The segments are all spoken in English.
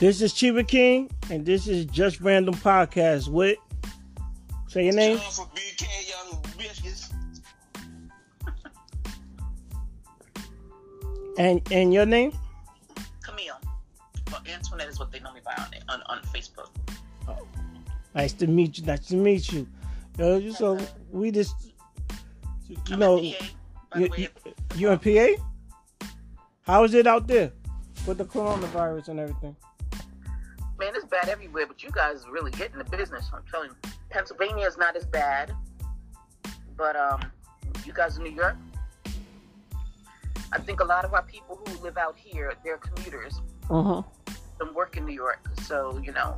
This is Chiba King, and this is Just Random Podcast with. Say your name. John from BK Young Biscuits. And and your name? Camille. Well, Antoinette is what they know me by on, on, on Facebook. Oh, nice to meet you. Nice to meet you. Yo, so we just, you I'm know, in PA, by you, the way. you, you in PA? How is it out there with the coronavirus and everything? Bad everywhere, but you guys really getting in the business. I'm telling you. Pennsylvania is not as bad, but um, you guys in New York, I think a lot of our people who live out here, they're commuters Uh huh. and work in New York. So, you know,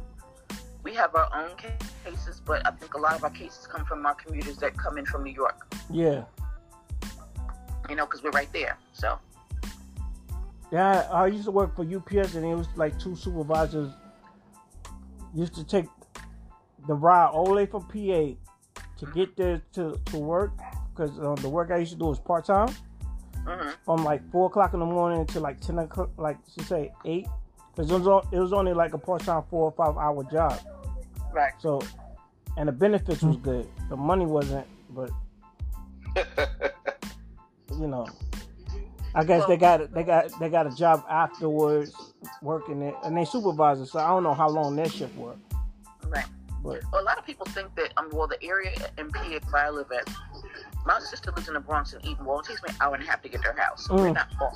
we have our own cases, but I think a lot of our cases come from our commuters that come in from New York, Yeah. you know, because we're right there. So, Yeah, I used to work for UPS, and it was like two supervisors used to take the ride all the way from PA to get there to, to work because uh, the work I used to do was part time hmm from like four o'clock in the morning to like ten o'clock, like she say eight, because it was all, it was only like a part time four or five hour job. right. So, and the benefits was good. The money wasn't, but you know, I guess they got they got they got a job afterwards working it, and they supervisor. So I don't know how long that shift was, Right. but Well, a lot of people think that um, well, the area in PA where I live at, my sister lives in the Bronx and Eden. Well, it takes me an hour and a half to get to her house. So we're Mm. not far.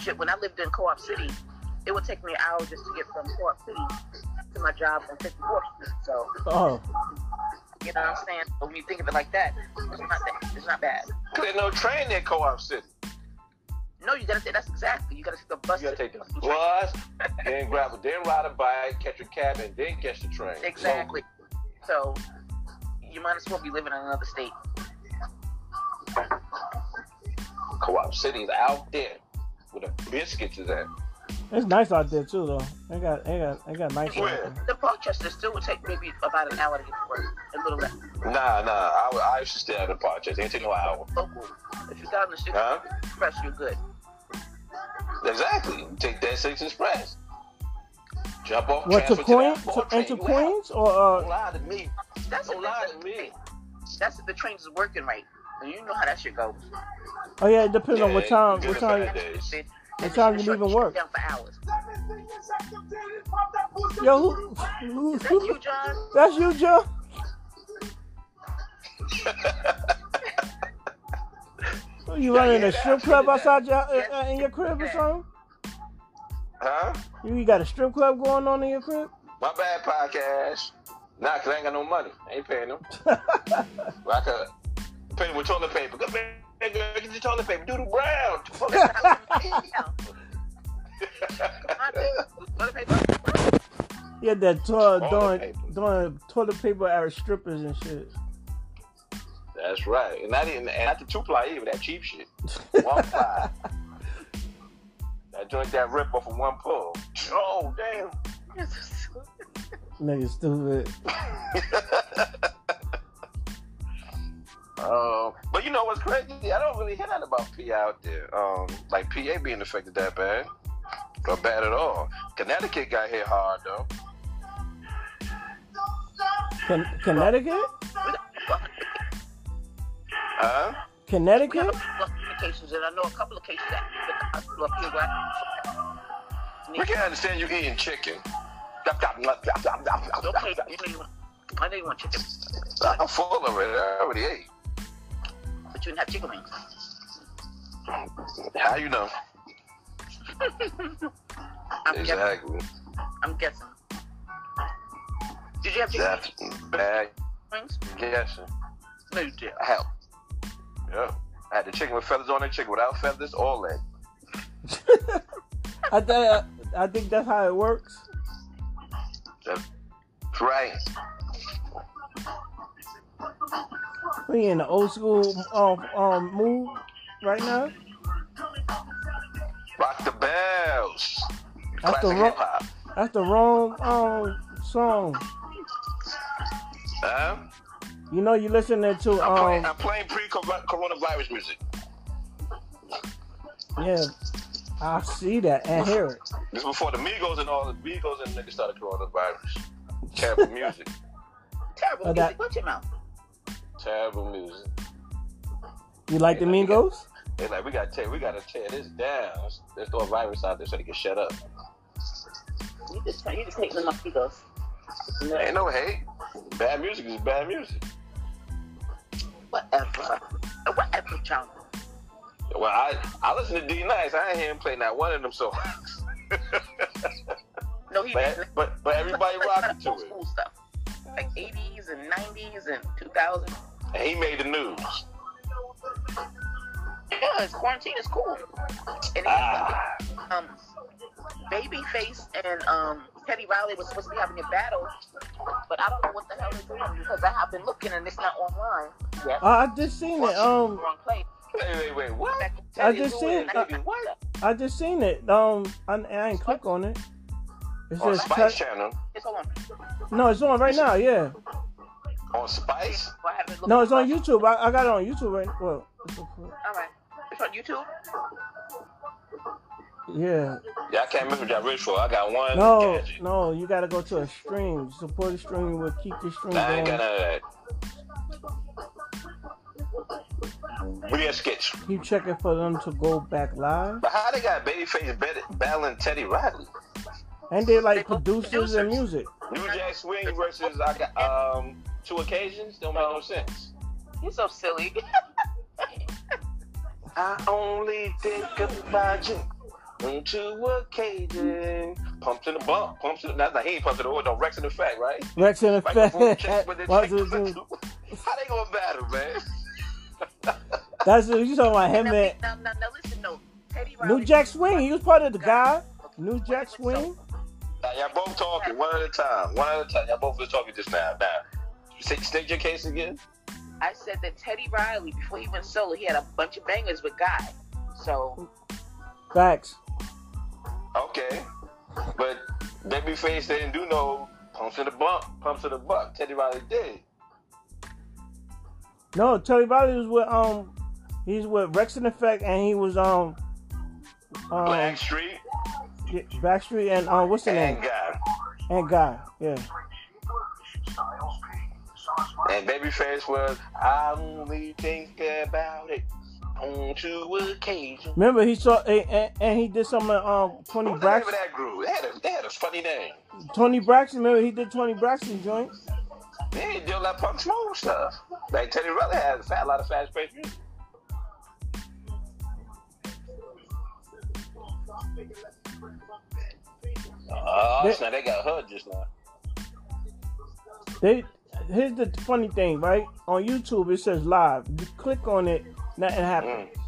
Shit, when I lived in Co-op City, it would take me an hour just to get from Co-op City to my job on 54th Street. So oh, you know what I'm saying? So when you think of it like that, it's not that, it's not bad. There's no train in Co-op City. No, you gotta. Say that's exactly. You gotta take the bus. You gotta take the bus, then grab a, then ride a bike, catch a cab, and then catch the train. Exactly. So you might as well be living in another state. Co-op City's out there with a biscuits is at. it's nice out there too, though. They got they got they got nice out Where? there. The Parkchester still would take maybe about an hour to get to work. A little less. Nah, nah. I, I used to stay out in Parkchester. It ain't take no hour. Local. If you got on the six Huh? express, you're good. Exactly. Take that six express. Jump off. What to transfer Queens? that four To, train. into You. Queens or Don't uh? lie to me. That's Don't if lie the- to me. That's if the trains is working right. And you know how that should go. Oh yeah, it depends on what time what time. bad days. Then- What time the you shit leaving work? Down for hours. Yo, who, who, Is that who- you, John? that's you, Joe. You Yeah, running yeah, a strip club outside your uh, uh, in your crib or something? huh? You, you got a strip club going on in your crib? My bad podcast. Nah, cause I ain't got no money. I ain't paying them. But I could pay them with toilet paper. Good man, girl, get your toilet paper. Do the brown. Toilet paper. Yeah, that toilet Toilet doing paper. doing toilet paper at strippers and shit. That's right. And not even and not the two ply either, that cheap shit. One ply. that joint that rip off of one pull. Oh damn. Nigga stupid. Um, but you know what's crazy? I don't really hear that about PA out there. Um, like PA being affected that bad, or bad at all. Connecticut got hit hard though. Con- Connecticut? Huh? We Connecticut? have a couple of cases, and I know a couple of cases that the hospital up here where I- We can understand you eating chicken. Okay, you know you want, I know you want chicken, I'm full of it. I already ate. but you didn't have chicken wings. How you know? I'm guessing. Exactly. I'm guessing. Did you have chicken That's bad wings? guessing. No, you did. I have. Yeah. I had the chicken with feathers on it, chicken without feathers, all that. I th- I think that's how it works. That's right. We in the old school um, um move right now. Rock the bells. That's the Classic ro- hip hop. That's the wrong um song. Huh? You know you're listening to I'm playing, um I'm playing pre-coronavirus music. yeah. I see that and hear it. This before the Migos and all the Migos and niggas started coronavirus. Terrible music. Terrible Uh, that- music. Watch your mouth. Terrible music. You like the Hey, Mingos? They like we gotta tear we gotta tear this down. Let's, let's throw a virus out there so they can shut up. You just you just hate the mosquitoes. Ain't no hate. Bad music is bad music. Whatever. Whatever, John. Well, I I listen to D Nice. I ain't hear him play not one of them songs. No, he but, but but everybody rocking to it. school stuff. Like 80s and 90s and 2000s. And he made the news. Yeah, his quarantine is cool. And he, Ah, um, Babyface and um, Teddy Riley was supposed to be having a battle, but I don't know what the hell they're doing because I have been looking and it's not online yet. Uh, I just seen it. Um, wrong place. wait wait wait what? I just seen- I, what? I just seen it. Um, I, I ain't click on it. It On says Spice cut- Channel. Just hold on. no, it's on right now. Yeah. On Spice? Well, I haven't looked No, it's on YouTube. I, I got it on YouTube right. Well, All right. It's on YouTube. yeah. Yeah, I can't remember that y'all rich for. I got one No, gadget. no, you gotta go to a stream. Support the stream will keep the stream I ain't going. got none of that. What do you sketch? Keep checking for them to go back live. But how they got Babyface bet- battling Teddy Riley? And they're like producers and music. New Jack Swing versus I got um two occasions don't make no sense. You're so silly. I only think about you on two occasions. Pump in the bump, pump in the that's not he ain't pump to the oil, no Rex in the effect, right? Rex in Microphone check with the effect. What's check. it do? How they gonna battle, man? That's what you talking about him now, and now, now, now listen, no. Teddy Riley. New Jack Swing. He was part of the guy. New Jack Swing. Now, y'all both talking one at a time. One at a time. Y'all both was talking just now. Now, say- state your case again. I said that Teddy Riley, before he went solo, he had a bunch of bangers with Guy. So Facts. Okay, but Babyface didn't do no pumps to the bump, pumps to the buck. Teddy Riley did. No, Teddy Riley was with um, he's with Rex and effect, and he was um, um Blackstreet yeah, Backstreet and um, what's the and name? Guy. And Guy. Yeah. And Babyface was, I only think about it on two occasions. Remember he saw and, and, and he did something. um Toni What's the name Braxton. that group? They had a, they had a funny name. Toni Braxton. Remember he did Toni Braxton joint. They did a lot of punk smoke stuff. Like Teddy Riley had a, fat, a lot of fast paced music. Oh, They- snap, they got her just now. They here's the funny thing, right? On YouTube it says live. You click on it, nothing happens. Mm.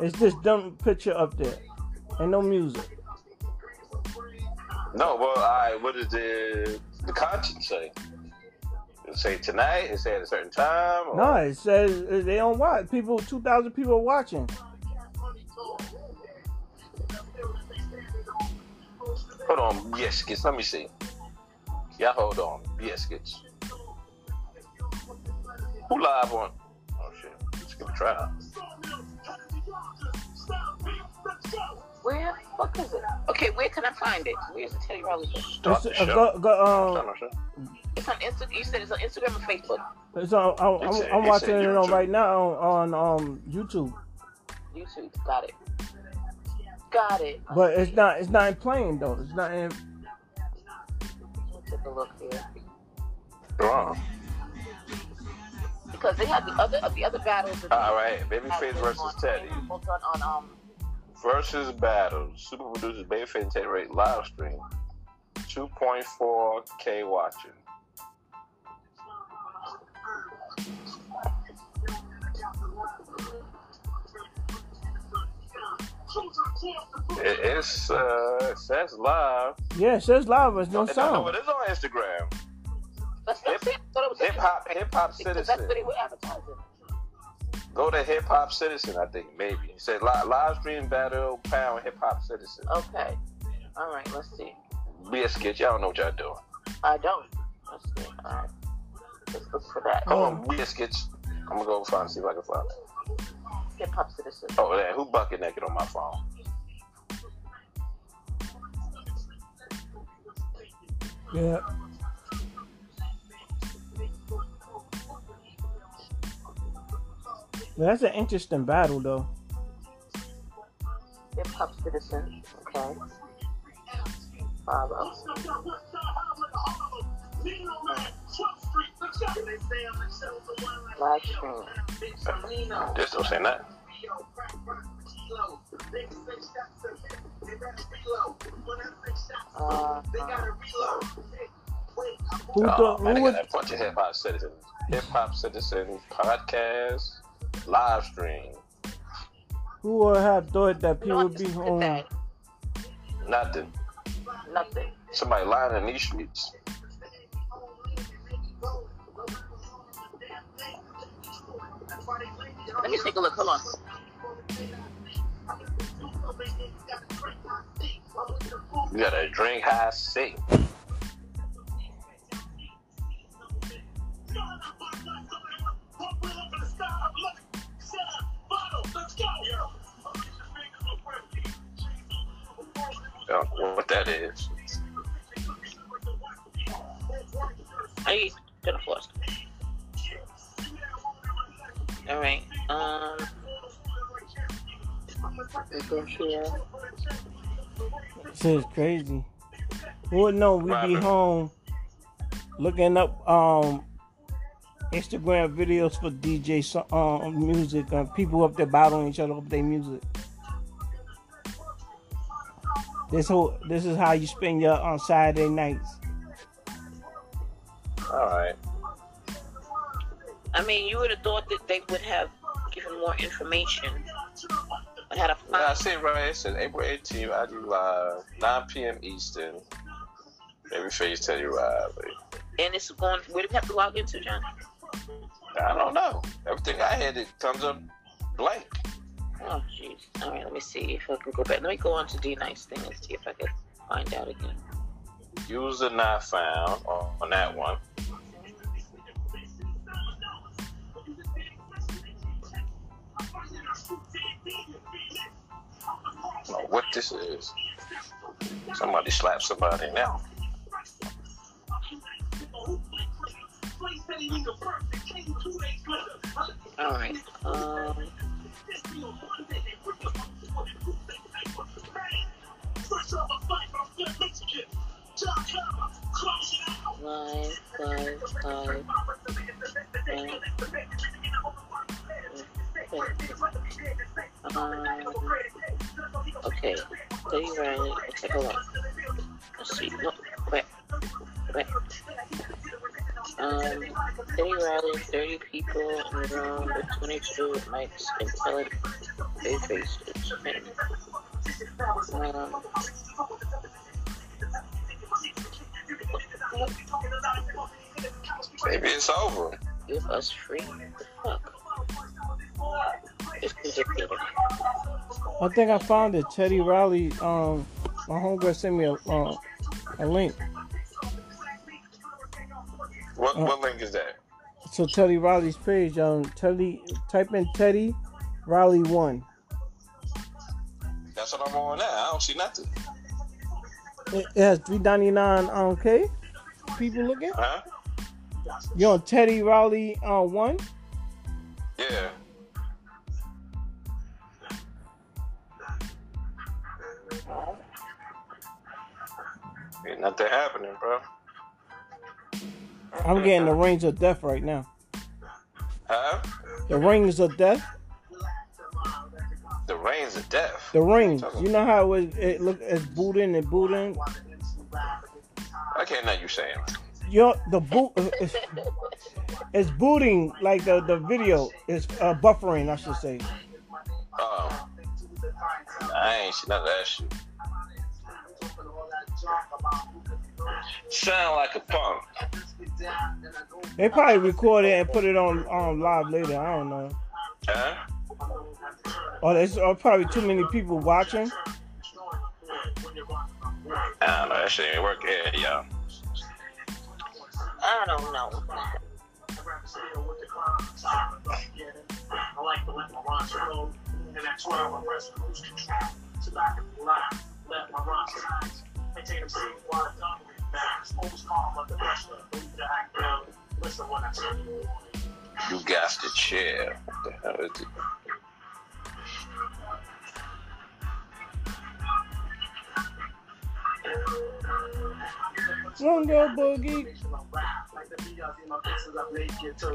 It's this dumb picture up there, and no music. No, well, right, what does the, the conscience say? It say tonight? It say at a certain time? Or? No, it says uh, they don't watch. People, two thousand people are watching. Hold on, biscuits. Let me see. Yeah, hold on. Biscuits. Who live on? Oh, shit. Let's give it a try. where the fuck is it? Okay, where can I find it? Where's the Teddy Riley? thing? Start the It's, uh, show. go, go, um. It's on Instagram. You said it's on Instagram and Facebook. it's on, I'm, It I'm, I'm it watching it on YouTube. right now on, on um YouTube, YouTube. Got it. Got it. but it's not it's not in playing though. It's not in. Take a look here. Wrong. Because they had the other the other battles. All right. Babyface versus on- Teddy. both On, on um Verzuz battle. Super producers Babyface and Teddy rate live stream. 2.4K watching. It, it's uh, it says live. Yeah, it says live, but it's no No, no, sound. it is on Instagram. That's that's it. I thought it was Hip hop, hip hop that's citizen. what they were advertising. Go to hip hop citizen. I think maybe. It said live, live stream battle pound hip hop citizen. Okay. All right. Let's see. Be a sketch. Y'all know what y'all doing. I don't. Let's see. All right. Let's look for that. Come Oh. on, be a sketch. I'm gonna go find see if I can find it. Hip hop citizen. Oh, yeah, who bucket naked on my phone? Yeah. That's an interesting battle, though. Hip hop citizen. Okay. Follow. Live stream. This don't say nothing. Uh, Who, Oh, the, man, who I was, got a bunch of hip hop citizens. Hip hop citizen podcast live stream. who would have thought that people would be Just look home? Nothing. Nothing. Somebody lying in these streets. Let me take a look. Hold on. You gotta drink high. Yeah, what that is. I gonna force. All right. Um. we go here. This is crazy. Who would know we'd be home looking up um Instagram videos for DJ so- um, music and people up there battling each other over their music. This whole this is how you spend your on Saturday nights. All right. I mean, you would have thought that they would have given more information on how to Yeah, I see it right. It says April 18th, I do live, 9 p.m. Eastern. Maybe face tell you right, but And it's going. Where do we have to log into, John? I don't know. Everything I had, it comes up blank. Oh, jeez. All right. Let me see if I can go back. Let me go on to D Nice thing and see if I can find out again. User not found on that one. Know what this is. Somebody slapped somebody now. All right. Um. Live, live, live. Um, okay. Teddy Riley. Okay, hold on. Let's see. No, wait. Wait. Um, Teddy Riley, 30 people in the room with 22 mics and telling their faces. Um, Maybe it's over. give us free. The fuck? I think I found it. Teddy Riley, um, my homegirl sent me a uh, a link. What Uh. what link is that? So Teddy Riley's page, um, Teddy, type in Teddy Riley one. That's what I'm on now. I don't see nothing. It, it has three ninety nine um K. People looking. Huh? You on Teddy Riley uh one? Yeah. Ain't nothing happening, bro. I'm getting the rings of death right now. Huh? The rings of death. The reigns of death. The rings. You know how it, it look it's booting and booting. I can't know you saying. Yo, the boot it's, it's booting like the the video is uh, buffering. I should say. Oh. I ain't see none of that shit. Sound like a punk. They probably record it and put it on on live later. I don't know. Huh? Or there's or probably too many people watching. I don't know. That shit ain't work. Yeah, y'all. I don't know. I like to let my rhymes flow. And at 12, I'm resting lose control. So I can fly, let my rhymes shine. Maintain them safe while I dominate max. Always calm under pressure. Believe the act well. Listen when I tell you. You got to chill. What the hell is it? Jungle Boogie.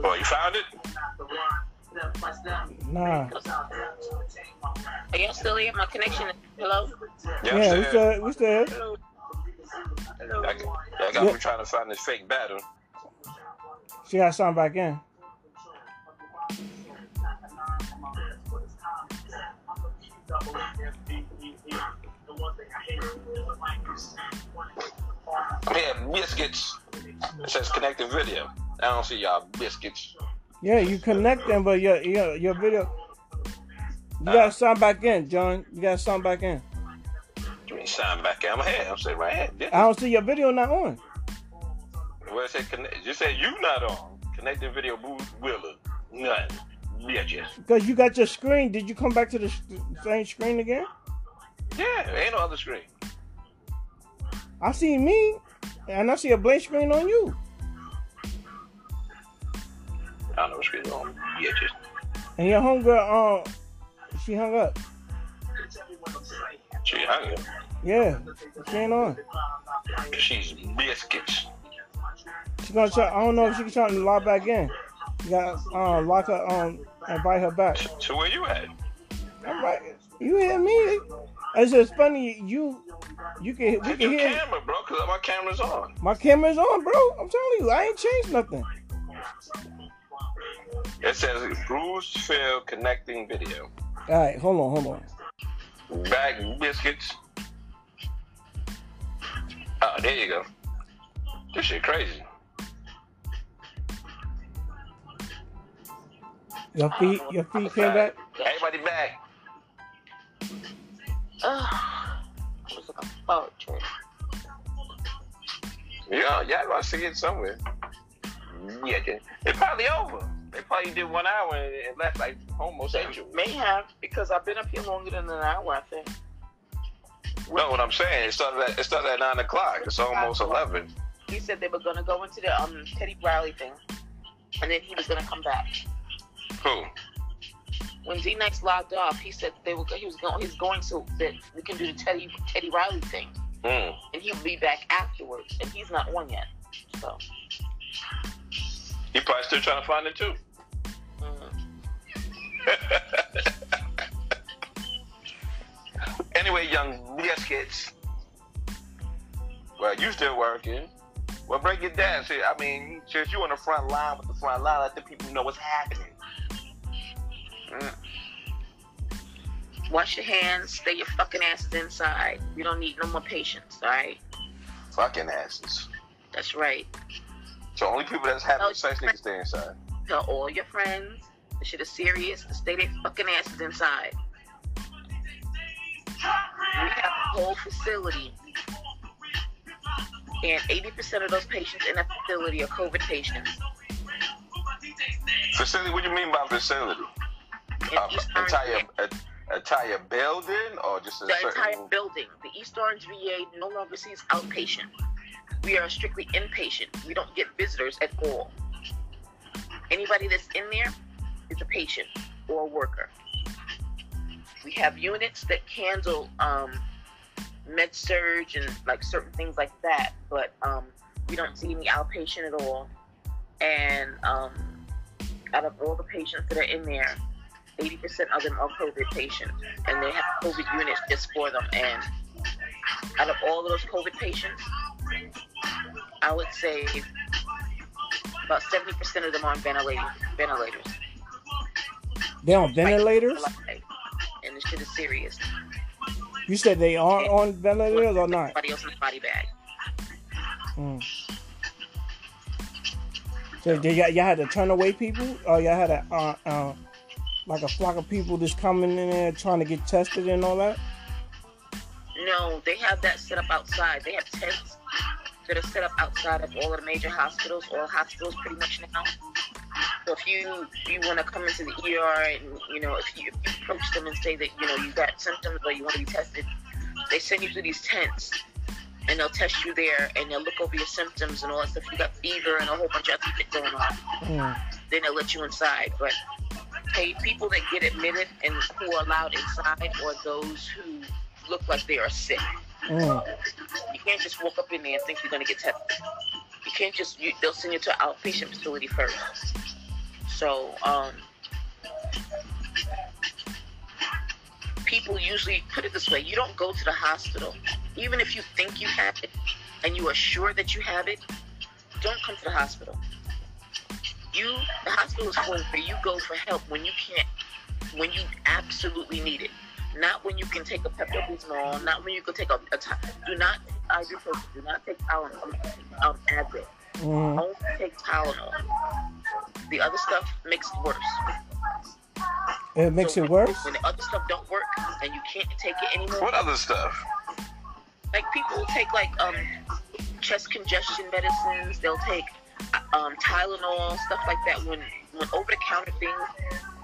Oh, you found it? Nah. Are y'all still here? My connection is hello? Yeah, Yeah, we still, we still. Hello. I. I got me trying to find this fake battle. She got something back in. I'm biscuits. It says connecting video. I don't see y'all biscuits. Yeah, you connect them, but your your your video. You uh, got something back in, John. You got something back in. Give me sign back here. I'm here. I'm sitting right here. I don't see your video not on. Where it say connect? Just say you not on. Connecting video booth Willa. Nothing. Bitches. Because you got your screen. Did you come back to the same screen again? Yeah, ain't no other screen. I see me, and I see a blank screen on you. I don't know what screen on. Bitches. And your homegirl, um, she hung up. She up. Yeah, she ain't on. She's biscuits. She gonna try. I don't know if she can try to lock back in. You got um lock her um invite her back. So where you at? I'm right. You hear me? It's just funny. You you can we can hear. camera, bro, because my camera's on. My camera's on, bro. I'm telling you, I ain't changed nothing. It says bruised fail connecting video. All right, hold on, hold on. Back biscuits. Oh, there you go. This shit crazy. Your ah, feet, your feet came back. Everybody back. Ah, Ugh. What's it called? Poetry. Yeah, y'all gonna see it somewhere. Yeah, it's probably over. They probably did one hour and left like homosexual. May have, because I've been up here longer than an hour, I think. No, what I'm saying, it started at it started at nine o'clock. It's almost eleven. He said they were gonna go into the um Teddy Riley thing, and then he was gonna come back. Who? When D Nice logged off, he said they were he was going he's going to that we can do the Teddy Teddy Riley thing, Mm. and he'll be back afterwards, and he's not on yet. So He probably still trying to find it too. mm. anyway, young biscuits. Well, you still working. Well, break it down. See, I mean, since you on the front line with the front line, let the people know what's happening. Mm. wash your hands, stay your fucking asses inside. You don't need no more patients, all right? Fucking asses. That's right. So only people that's having No, sex need to stay inside. Tell all your friends the shit is serious to stay their fucking asses inside. We have a whole facility, and 80% of those patients in that facility are COVID patients. Facility? What do you mean by facility? Uh, entire a, entire building or just a the certain? entire building. The East Orange VA no longer sees outpatient. We are strictly inpatient. We don't get visitors at all. Anybody that's in there is a patient or a worker. We have units that handle um, med surg and like certain things like that, but um, we don't see any outpatient at all. And um, out of all the patients that are in there, 80% of them are COVID patients, and they have COVID units just for them. And out of all of those COVID patients, I would say about 70% of them are on ventilators. ventilators. They on ventilators? And this shit is serious. You said they are on ventilators or not? Everybody else in the body bag. Mm. So did y'all, y'all had to turn away people, or y'all had a uh, uh, like a flock of people just coming in there trying to get tested and all that? No, they have that set up outside. They have tents that are set up outside of all of the major hospitals, all hospitals pretty much now. So if you you want to come into the ER and you know if you, if you approach them and say that you know you got symptoms or you want to be tested, they send you to these tents and they'll test you there and they'll look over your symptoms and all that stuff. You got fever and a whole bunch of other shit going on. Mm. Then they'll let you inside. But hey, people that get admitted and who are allowed inside are those who look like they are sick. Mm. You can't just walk up in there and think you're gonna get tested. You can't just you, they'll send you to an outpatient facility first. So um, people usually put it this way: you don't go to the hospital, even if you think you have it and you are sure that you have it. Don't come to the hospital. You, the hospital is for where you go for help when you can't, when you absolutely need it. Not when you can take a Pepto-Bismol, not when you can take a, a do not take ibuprofen, do not take Tylenol, um, um, Advil. Mm. Only take Tylenol. The other stuff makes it worse. It makes So it worse. When the other stuff don't work and you can't take it anymore, What other stuff? like people will take like um chest congestion medicines, they'll take um Tylenol, stuff like that. When when over the counter things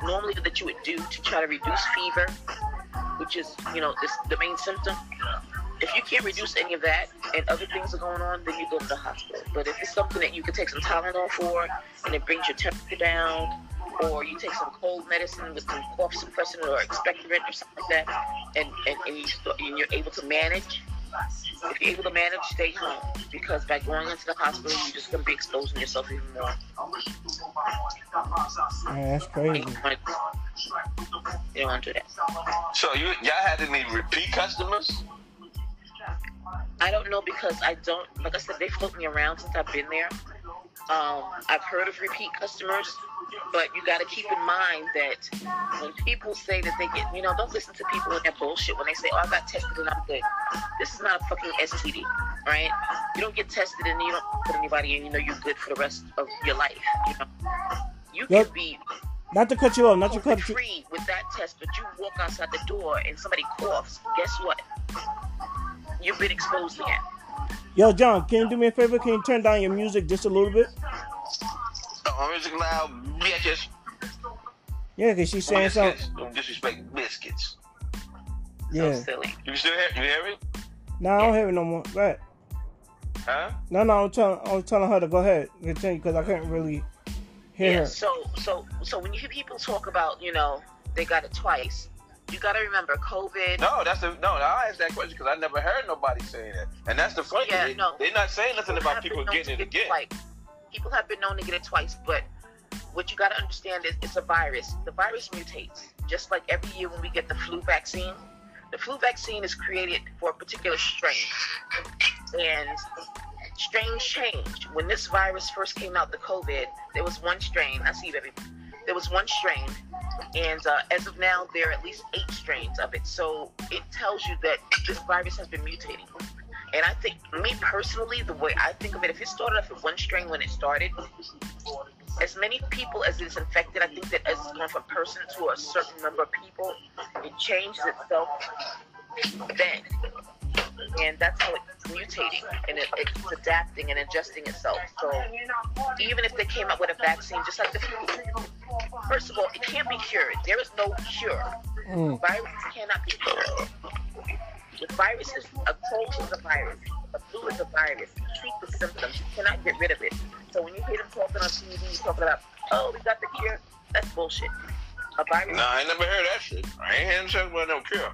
normally that you would do to try to reduce fever, which is you know the main symptom. If you can't reduce any of that and other things are going on, then you go to the hospital. But if it's something that you can take some Tylenol for and it brings your temperature down, or you take some cold medicine with some cough suppressant or expectorant or something like that, and, and, and, you, and you're able to manage, if you're able to manage, stay home. Because by going into the hospital, you're just going to be exposing yourself even more. Man, that's crazy. don't want to, you don't want to do that. So you y'all had any repeat customers? I don't know because I don't, like I said, they float me around since I've been there. Um, I've heard of repeat customers, but you got to keep in mind that when people say that they get, you know, don't listen to people in their bullshit when they say, oh, I got tested and I'm good. This is not a fucking STD, right? You don't get tested and you don't put anybody in, you know, you're good for the rest of your life, you know? You can be Not to cut you off. Not to cut you. free with that test, but you walk outside the door and somebody coughs, guess what? You've been exposed again. Yo, John, can you do me a favor? Can you turn down your music just a little bit? Oh, music loud, bitches. Yeah, cause she's saying something. Don't disrespect biscuits. Yeah. So silly. You still hear, you hear me? No, I don't have it no more. Go ahead. Huh? No, no, I'm telling, I'm telling her to go ahead. Continue, because I couldn't really hear Yeah, her. so so so when you hear people talk about, you know, they got it twice, you got to remember COVID. No, that's the no. I asked that question because I never heard nobody saying that, and that's the funny. Yeah, thing. no. They're not saying nothing about people getting it get again. Twice. People have been known to get it twice, but what you got to understand is it's a virus. The virus mutates, just like every year when we get the flu vaccine. The flu vaccine is created for a particular strain, and strains change. When this virus first came out, the COVID, there was one strain. I see, baby. There was one strain, and uh, as of now, there are at least eight strains of it. So it tells you that this virus has been mutating. And I think, me personally, the way I think of it, if it started off with one strain when it started, as many people as it's infected, I think that as it's going from person to a certain number of people, it changes itself then. And that's how it's mutating and it, it's adapting and adjusting itself. So even if they came up with a vaccine, just like the flu, first of all, it can't be cured. There is no cure. Mm. Viruses cannot be cured. The virus is a cold is a virus. A flu is a virus. You treat the symptoms. You cannot get rid of it. So when you hear them talking on TV, talking about, oh, we got the cure, that's bullshit. A virus, No, I never heard that shit. I ain't hearing something about no cure.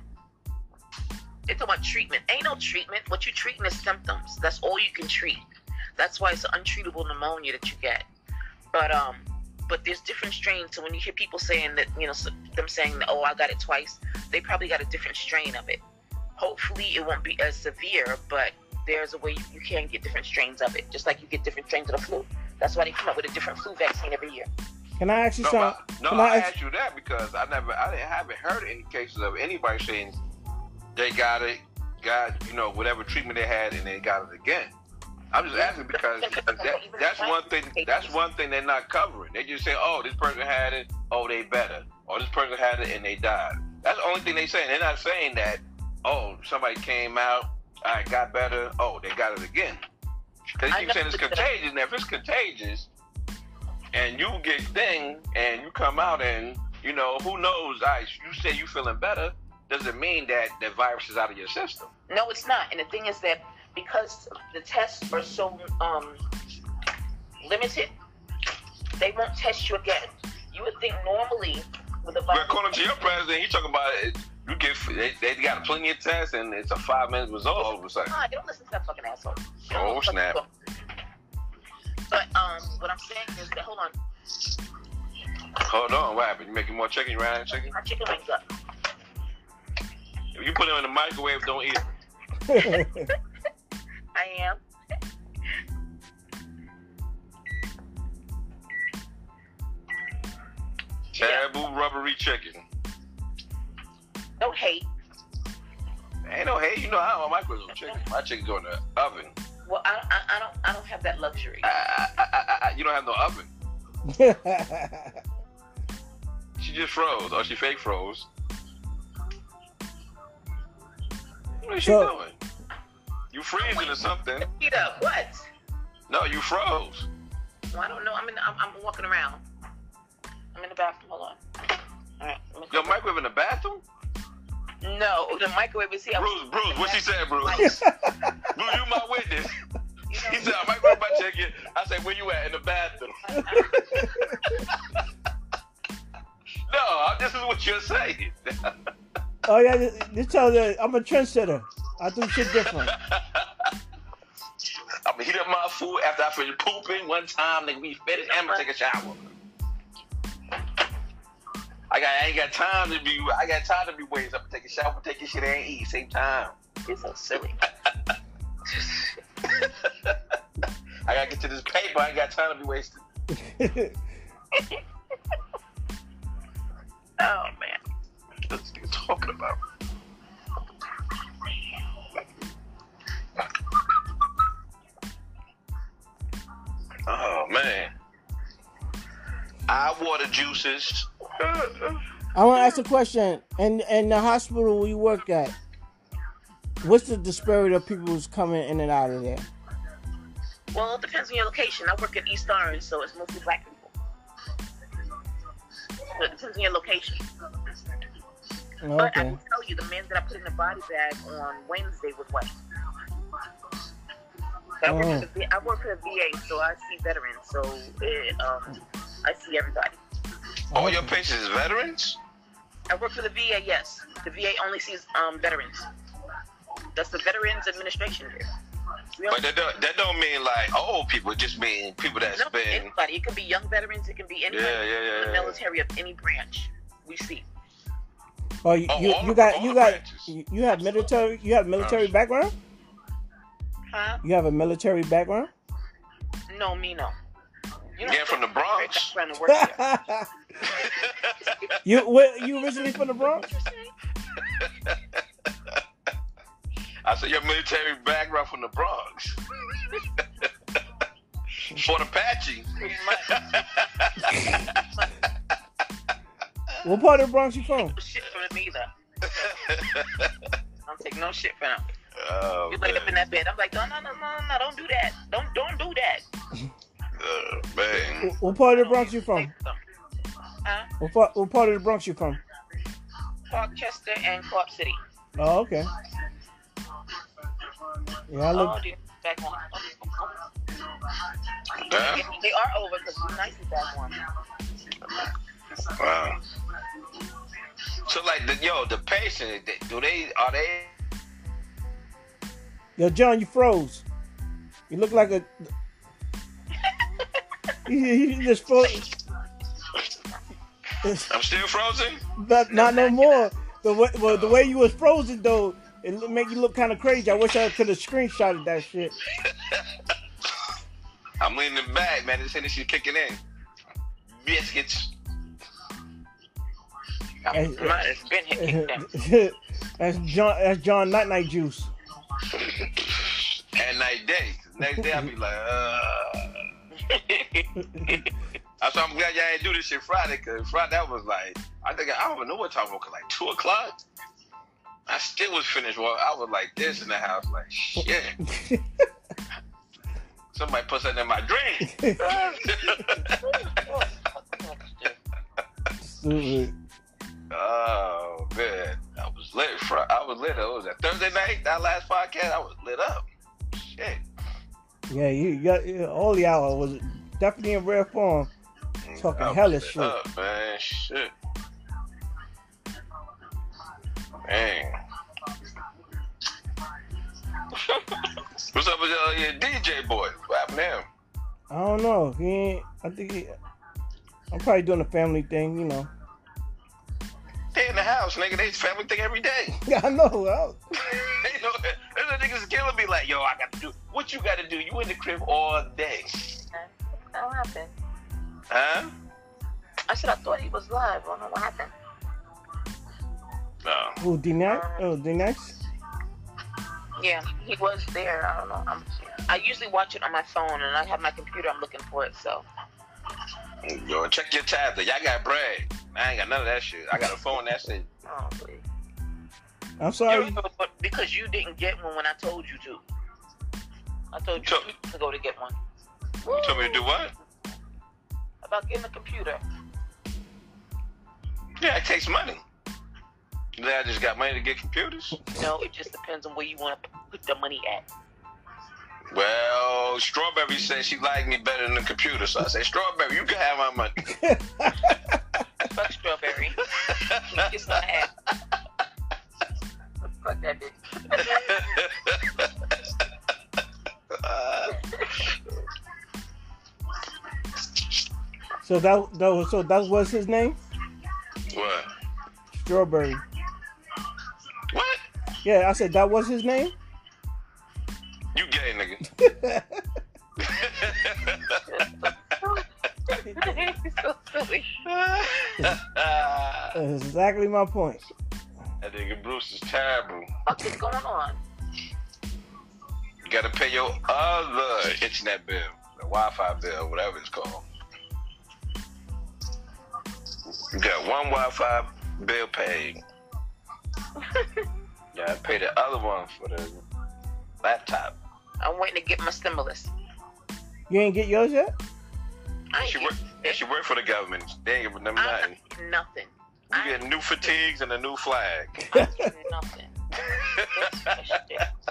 it's about treatment. Ain't no treatment. What you treating is symptoms. That's all you can treat. That's why it's an untreatable pneumonia that you get. But um, but there's different strains. So when you hear people saying that, you know, them saying, oh, I got it twice, they probably got a different strain of it. Hopefully, it won't be as severe, but there's a way you, you can get different strains of it, just like you get different strains of the flu. That's why they come up with a different flu vaccine every year. Can I ask you No, something? but- no Can I, I ask- asked you that because I never, I didn't, haven't heard any cases of anybody saying they got it, got you know whatever treatment they had, and they got it again. I'm just asking because that, that's one thing. That's one thing they're not covering. They just say, "Oh, this person had it. Oh, they better. Or this person had it and they died." That's the only thing they're saying. They're not saying that. Oh, somebody came out. I got better. Oh, they got it again. Because you keep saying it's contagious. Now, if it's contagious, and you get thing, and you come out, and you know who knows? I you say you feeling better, doesn't mean that the virus is out of your system. No, it's not. And the thing is that because the tests are so um, limited, they won't test you again. You would think normally with a But virus. according to your president, he talking about it. You get they, they got plenty of tests, and it's a five minute result all of a sudden. Ah, they don't listen to that fucking asshole. Oh, know what fuck snap. he's. But um, what I'm saying is that hold on, Hold on, what happened? You making more chicken? You ran chicken? my chicken wings up. If you put it in the microwave, don't eat it. I am. Yeah, Taboo rubbery chicken. no hate. Ain't no hey, you know how I don't microwave chicken. My chicken go in the oven. Well, I, I, I don't I don't have that luxury. I, I, I, I, you don't have no oven. She just froze, or she fake froze. What is she doing? You freezing or something? Heat up. What? No, you froze. Well, I don't know. I'm in. I'm, I'm walking around. I'm in the bathroom. Hold on. All right. let me- Your microwave in the bathroom? No, the microwave is here. Bruce, Bruce, what she said, Bruce? Like, Bruce, you my witness. you He said, I microwave my chicken. I said, where you at? In the bathroom. no, this is what you're saying. oh yeah, this, this tells you I'm a trendsetter. I do shit different. food after I finish pooping one time. Nigga, we finished. I'm gonna take a shower. I got, I ain't got time to be. I got time to be waiting. I'm gonna take a shower, take a shit, and eat same time. you're so silly. I gotta get to this paper. I ain't got time to be wasting. Oh man. What's this nigga talking about? Oh man. Eye water juices. I want to ask a question. In in the hospital we work at, what's the disparity of people who's coming in and out of there? Well, it depends on your location. I work at East Orange, so it's mostly black people. So it depends on your location. But I Okay. can tell you, the man that I put in the body bag on Wednesday was white. So I, work Oh. for the, V- I work for the VA, so I see veterans. So it, um, I see everybody. All your patients is veterans? I work for the VA. Yes, the VA only sees um, veterans. That's the Veterans Administration here. But only- that don't, that don't mean like old people. It just mean people that's no, been. anybody. It could be young veterans. It can be Yeah, anybody yeah, yeah, in the military of any branch. We see. Oh, you, Oh, you, all you the- got all you got branches. you you have military you have military background. Huh? You have a military background. No, me no. You Yeah, from the Bronx. Background to work here. you where, you originally from the Bronx? I said your military background from the Bronx. For the Apache. What part of the Bronx you from? Shit from them either. I don't take no shit from them. Oh, You laid up in that bed. I'm like, no, no, no, no, no, don't do that. Don't, don't do that. Oh, man. What- What part of the Bronx you from? Huh? What part, what part of the Bronx you from? Parkchester and Clark City. Oh, okay. Yeah, I Oh, look. dude, back on. Huh? They are over because D Nice is that one. Wow. So like the yo, the patient, do they are they Yo, John, you froze. You look like a. you, you just froze. I'm still frozen? Not, not no more. The way, well, the way you was frozen though, it look- make you look kind of crazy. I wish I could have screenshotted that shit. I'm leaning back, man. This energy kicking in. Biscuits. Hey, Mine has been hit that's John. That's John Night Night Juice. And night day. Next day I'll be like, uh That's why I'm glad y'all didn't do this shit Friday, cause Friday that was like I think I don't even know what time it was, like two o'clock. I still was finished. Well, I was like this in the house, like shit. Somebody put something in my drink. stupid. Oh man, I was lit. Fr- I was lit. It was that Thursday night. That last podcast, I was lit up. Shit. Yeah, you got all the hour was definitely in rare form. Talking I hella shit. Up, man, shit. Man. What's up with uh, your DJ boy? What happened to him? I don't know. He ain't. I think he. I'm probably doing a family thing, you know. They in the house, nigga. They family thing every day. Yeah, I know. Well, you know, there's a niggas killing me like, yo, I got to do. What you got to do? You in the crib all day, That happened. huh? I said I thought he was live. I don't know what happened. No. who D Nice? Um, oh, D Nice. Yeah, he was there. I don't know. I'm, I usually watch it on my phone, and I have my computer. I'm looking for it. So Yo, check your tablet. Y'all got bread. I ain't got none of that shit. I got a phone. That's it. oh, please. I'm You sorry. know, but because you didn't get one when I told you to. I told you So- to go to get one. You told me to do what? About getting a computer. Yeah, it takes money. You think I just got money to get computers? No, it just depends on where you want to put the money at. Well, Strawberry said she liked me better than the computer, so I said, Strawberry, you can have my money. Fuck strawberry. Kiss my ass. Fuck that bitch. Uh, So that that was so that was his name, what? Strawberry. What? Yeah, I said that was his name. You gay, nigga. He's so silly. That's exactly my point. That nigga Bruce is terrible. What is going on? You gotta pay your other internet bill, the Wi-Fi bill, whatever it's called. You got one Wi-Fi bill paid. You gotta pay the other one for the laptop. I'm waiting to get my stimulus. You ain't get yours yet? I She ain't work, and she work for the government. They ain't giving them I'm nothing. nothing. You I get new fatigues and a new flag. I'm nothing.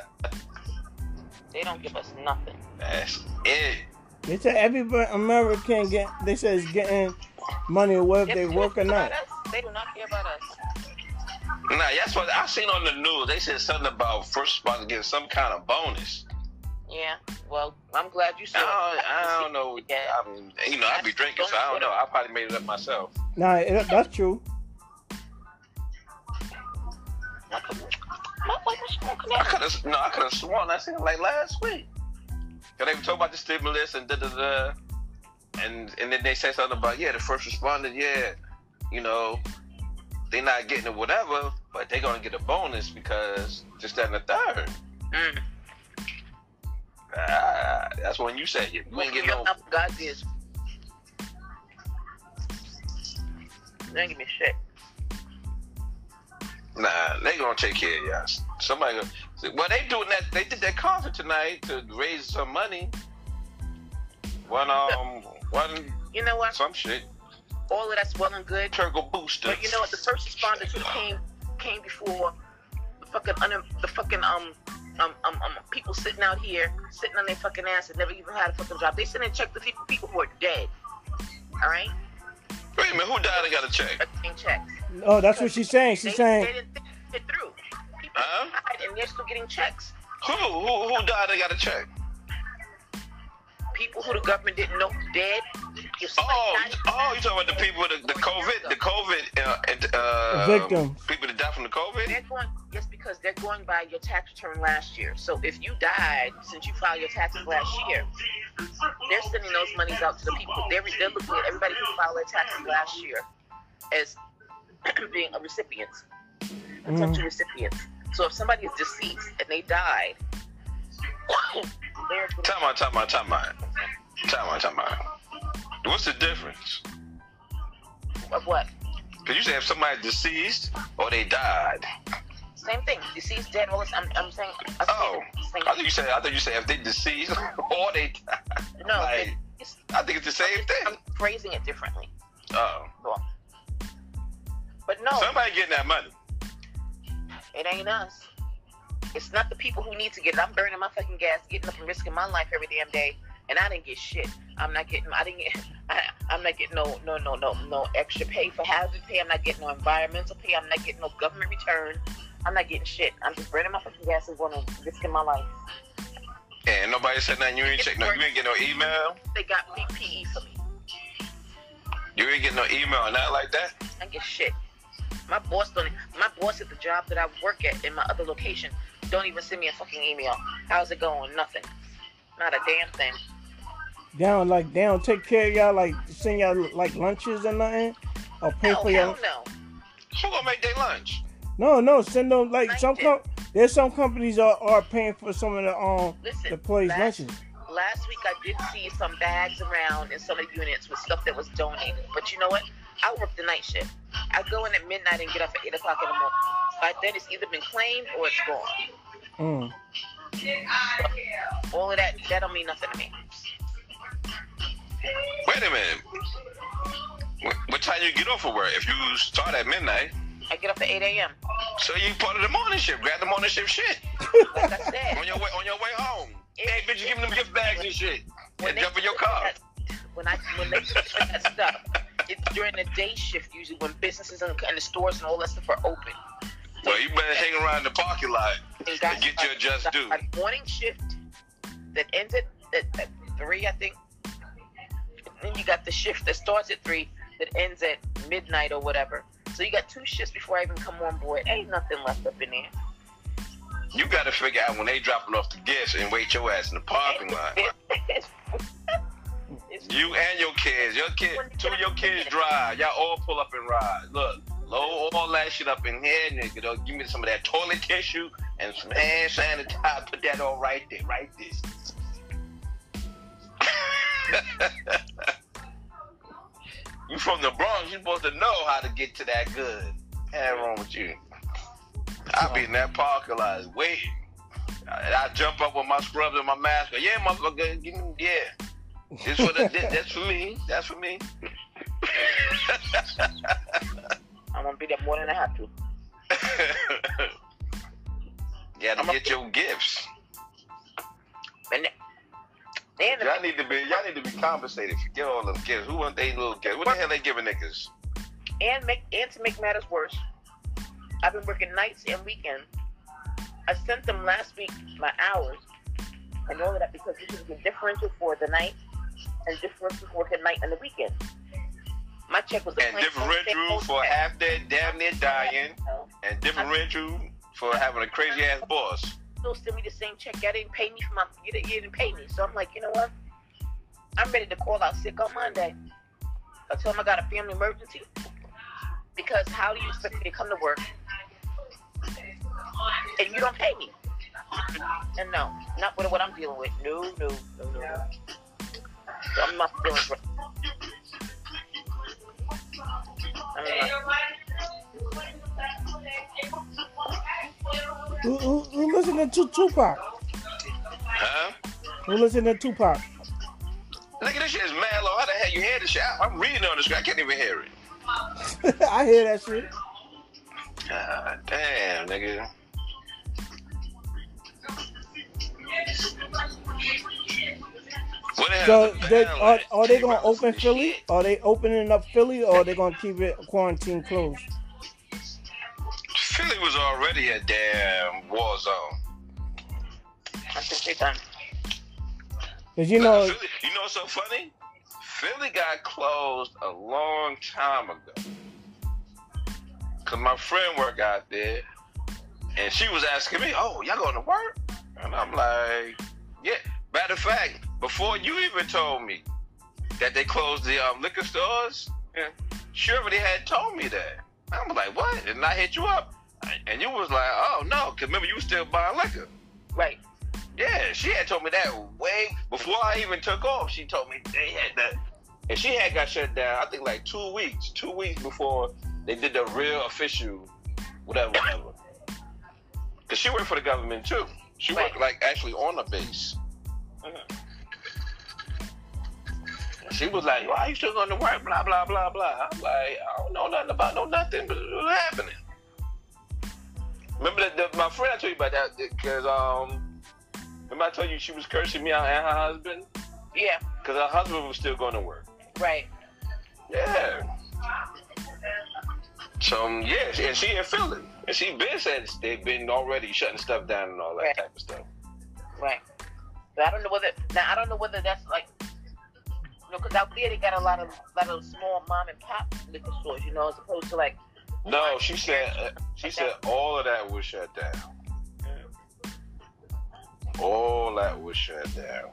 They don't give us nothing. That's it. They said every American get. They said is getting money whether they don't work or not. us. They do not care about us. Nah, that's what I seen on the news. They said something about first responders getting some kind of bonus. Yeah. Well, I'm glad you said I it. don't, I don't know. Yeah. I mean, you know, I be drinking, so I don't know. I probably made it up myself. Nah, it, that's true. What what was smoking I could have, no, I could have sworn I seen it like last week. Cause they were talking about the stimulus and da da da, and and then they said something about yeah, the first responders, yeah, you know, they're not getting it whatever, but they're gonna get a bonus because just that and the third. Mm. That's when you said you, you ain't getting no. God is. They ain't give me shit. Nah, they gonna take care of y'all. Somebody, gonna, well, they doing that. They did that concert tonight to raise some money. One um, one You know what? some shit. All of that's well and good. Turbo booster. But you know what? The first responders who came came before the fucking un- the fucking um um, um um people sitting out here sitting on their fucking ass and never even had a fucking job. They sit and check the people people who are dead. All right, Wait a minute, who died and got a check? getting checks. Oh, that's what she's saying. She's they, saying they didn't think it through. People Huh? died and they're still getting checks. Who who who died and got a check? People who the government didn't know was dead. Oh, you- oh, you talking about the people the, the COVID the COVID uh, and, uh, Victims. people that died from the COVID? They're going yes because they're going by your tax return last year. So if you died since you filed your taxes last year, they're sending those monies out to the people. They're, they're looking at everybody who filed their taxes last year as being a recipient, a potential recipient. So if somebody is deceased and they died, they're gonna- Time out, time out, time out, time out, time out. What's the difference? of what? Cause you say if somebody's deceased or they died. Same thing. Deceased, dead. All this. I'm, I'm saying. I'm Oh, saying I thought you said I thought you said if they deceased or they died. no. like- I think it's the same I'm thing. phrasing it differently. Oh, Cool. But no, Somebody getting that money. it ain't us. It's not the people who need to get it. I'm burning my fucking gas, getting up and risking my life every damn day, and I didn't get shit. I'm not getting. I didn't get. I, I'm not getting no no no no no extra pay for hazard pay. I'm not getting no environmental pay. I'm not getting no government return. I'm not getting shit. I'm just burning my fucking gas and going and risking my life. And nobody said nothing. You ain't check no. You ain't get no email. They got me PE for me. You ain't get no email or nothing like that. I get shit. My boss don't. My boss at the job that I work at in my other location don't even send me a fucking email. How's it going? Nothing. Not a damn thing. They don't like they don't take care of y'all like send y'all like lunches or nothing or pay Hell, for y'all. no. Who gonna make their lunch? No, no, send them like I some did. com- there's some companies are, are paying for some of the um Listen, the employees last, lunches. last week I did see some bags around in some of the units with stuff that was donated. But you know what? I work the night shift. I go in at midnight and get up at eight o'clock in the morning. By then it's either been claimed or it's gone. Mm. All of that that don't mean nothing to me. Wait a minute. What, what time you get off of work? If you start at midnight, I get up at eight a.m. so you part of the morning shift. Grab the morning shift shit Like I said, on your way on your way home. Hey, bitch, you give them gift bags and shit, and jump in your car. that- when I when they put that stuff, it's during the day shift usually when businesses and, and the stores and all that stuff are open. Well, you better hang around the parking lot And guys, and get your just due. A morning shift that ends at, at, at three, I think. Then you got the shift that starts at three that ends at midnight or whatever. So you got two shifts before I even come on board. Ain't nothing left up in there. You got to figure out when they dropping off the gifts and wait your ass in the parking lot. It's- You and your kids, your kid, two of your kids drive. Y'all all pull up and ride. Look, load all that shit up in here, nigga. Give me some of that toilet tissue and some hand sanitizer. Put that all right there, right there. you from the Bronx? You supposed to know how to get to that good. What's wrong with you? I be in that parking lot waiting. I, I jump up with my scrubs and my mask. Yeah, motherfucker, give me, yeah. This for the, that's for me. That's for me. I'm gonna be there more than I have to. you gotta get your gifts. And then the Y'all need to be y'all need to be compensated. Forget all them gifts. Who want they little gifts? What the hell they giving niggas? and make and to make matters worse, I've been working nights and weekends. I sent them last week my hours I know that because this is a differential for the night and differential for working night and the weekend. My check was a And differential for half dead, damn near dying, and differential for having a crazy ass boss. Still send me the same check. Y'all didn't pay me for my you didn't, you didn't pay me. So I'm like, you know what? I'm ready to call out sick on Monday. I tell them I got a family emergency. Because how do you expect me to come to work and you don't pay me? And no, not with what I'm dealing with. No, no, no, no. no. So I'm not feeling right. I'm not. Who, who, who listening to Tupac? Huh? Who listening to Tupac? Nigga, this shit is mad low. How the hell you hear this shit? I, I'm reading on the screen. I can't even hear it. I hear that shit. God damn, nigga. What the hell So they, are, are they gonna open Philly? shit. Are they opening up Philly or are they gonna keep it quarantine closed? Philly was already a damn war zone. I think they done. Cause you know, Philly, you know what's so funny? Philly got closed a long time ago. Cause my friend worked out there, and she was asking me, "Oh, y'all going to work?" And I'm like, "Yeah." Matter of fact, before you even told me that they closed the um, liquor stores, yeah, but already had told me that. I'm like, "What?" And I hit you up, and you was like, "Oh no," cause remember you was still buying liquor. Right. Yeah, she had told me that way before I even took off. She told me they had that, and she had got shut down. I think like two weeks, two weeks before they did the real official, whatever, whatever. Cause she worked for the government too. She worked like actually on the base. Mhm. She was like, "Why you still going to work?" Blah blah blah blah. I'm like, I don't know nothing about no nothing, but what's happening? Remember that the, my friend I told you about that because um, remember I told you she was cursing me out and her husband Yeah, because her husband was still going to work. right. Yeah. So um, yeah, and she in Philly, and she been said they've been already shutting stuff down and all that Right. type of stuff. Right. But I don't know whether now I don't know whether that's like know because out there they got a lot of lot of small mom and pop liquor stores, you know, as opposed to like No, she said uh, she said all of that was shut down. All that was shut down.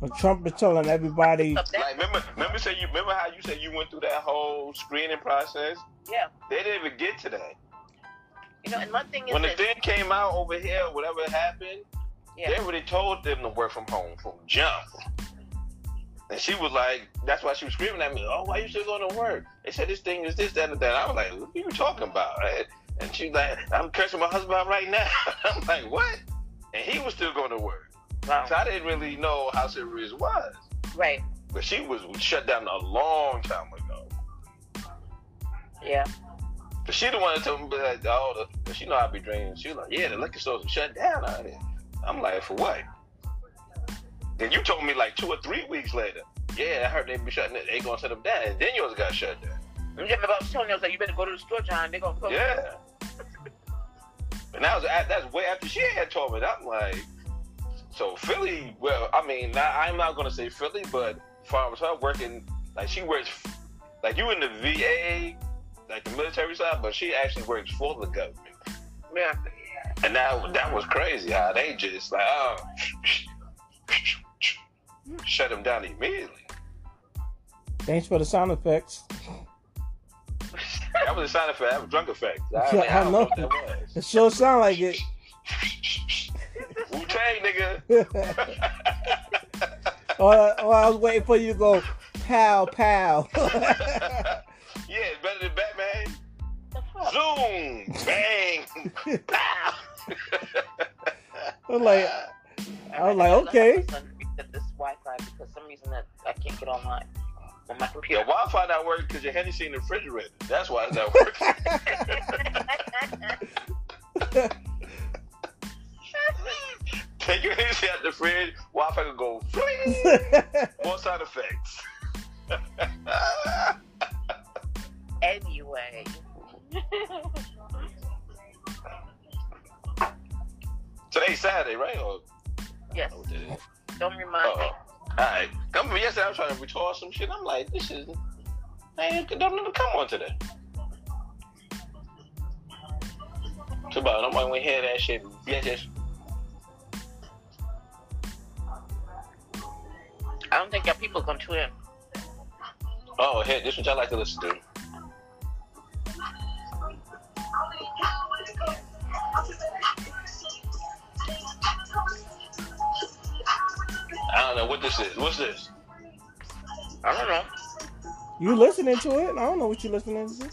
But Trump is telling everybody, Like remember, remember say you remember how you said you went through that whole screening process? yeah. They didn't even get to that. You know, and my thing is When the thing came out over here, whatever happened, yeah. they already told them to work from home from jump. And she was like, that's why she was screaming at me, oh, why you still going to work? They said this thing is this, that, and that. I was like, what are you talking about? And- And she's like, I'm cursing my husband out right now. I'm like, what? And he was still going to work. Wow. So I didn't really know how serious it was. Right. But she was shut down a long time ago. Yeah. But she the one that told me, like, oh, the, she know I be drinking. She was like, yeah, the liquor stores are shut down out here. I'm like, for what? Then you told me like two or three weeks later, yeah, I heard they be shutting it. They gonna shut them down, and then yours got shut down. Remember I was telling you I was like, you better go to the store, John. They're gonna close. Yeah. And that was that's way after she had told me. that. I'm like, so Philly. Well, I mean, not, I'm not gonna say Philly, but as far as her working, like she works, like you in the VA, like the military side, but she actually works for the government. Yeah. And that that was crazy how they just like oh shut them down immediately. thanks for the sound effects. That was a sound effect. That was drunk effect. I, Yeah, I, I don't know. know what that was. It sure sound like it. Wu Tang nigga. or, or I was waiting for you to go, pow, pow. yeah, it's better than Batman. Zoom, bang, pow. I was like, I was like, okay. Wi-Fi because some reason that I can't get online on my Your computer. Wi-Fi not working because your Hennessy in the refrigerator. That's why it's not working. Take your Hennessy out the fridge. Wi-Fi can go. More sound effects. anyway. Today's Saturday, right? Or, yes. Oh, Don't remind Uh-oh. me. All right. Come from yesterday, I was trying to retard some shit. I'm like, this is. Man, don't even come on today. Too bad nobody want to hear that shit. Bitches. I don't think your people gonna tune in. Oh, hey, this one I like to listen to. Know what this is. What's this? I don't know. you listening to it? I don't know what you listening to.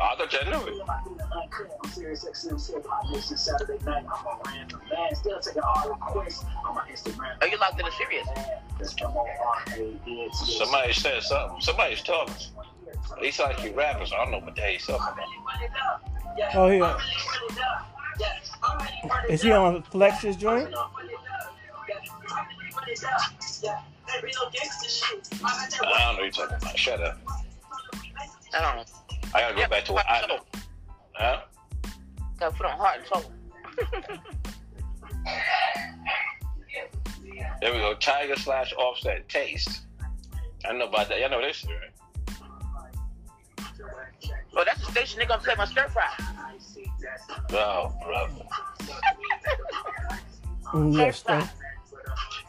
I thought you knew it. On Sirius XM's Hip Hop Nation Saturday night. I'm a random man. Still taking all requests on my Instagram. Are you locked in a Sirius? That's M-O-R-A-N-T-S. Somebody said something. Somebody's talking. They sound like you rappers. So I don't know what the hell he's talking about. Oh, yeah. Is he on Flex's joint? I don't know what you're talking about. Shut up. I don't know. I gotta go back to what I know. Huh? Gotta put on heart and soul. There we go. Tyga slash offset taste. I know about that. Y'all know this shit, right? Oh, that's the station they're gonna play my stir fry. Oh, brother. Yes, thank-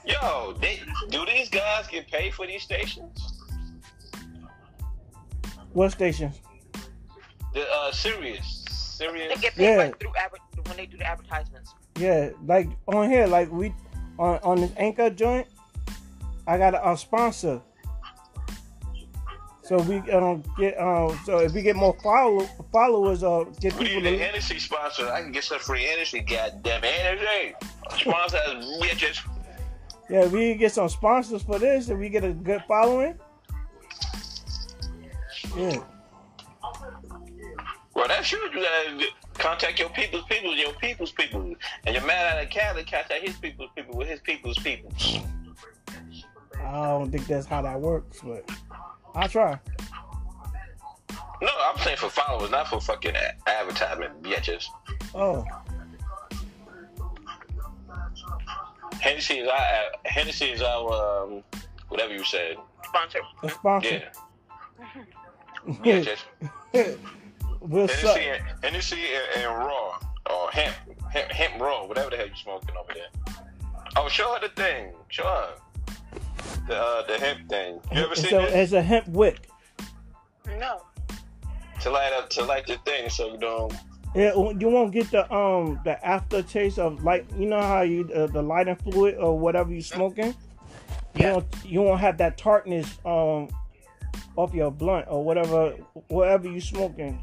Yo, they, do these guys get paid for these stations? What station? The uh, Sirius, They get paid Yeah. right through adver- when they do the advertisements. Yeah, like on here, like we on on this anchor joint, I got a, a sponsor. So we um get um so if we get more follow followers or get We people need a to Hennessy sponsor. I can get some free Hennessy. Goddamn Hennessy. Sponsor us, bitches. Yeah, we get some sponsors for this and we get a good following. Yeah. Well, that's you. You gotta contact your people's people, your people's people. And your man out of Cali contact his people's people with his people's people. I don't think that's how that works, but I'll try. No, I'm saying for followers, not for fucking advertisement, bitches. Oh, Hennessy is our Hennessy is our um, whatever you said. Sponsor. a sponsor. Yeah, yeah, just we'll suck. Hennessy, and, Hennessy and, and raw or hemp, hemp, hemp raw, whatever the hell you smoking over there. Oh, show her the thing. Show her the uh, the hemp thing. You ever It's seen a, it? it's a hemp wick. No. To light up, to light the thing, so you don't. Yeah, you won't get the um the aftertaste of like you know how you uh, the lighting fluid or whatever you smoking. You Yeah. won't you won't have that tartness um off your blunt or whatever whatever you smoking.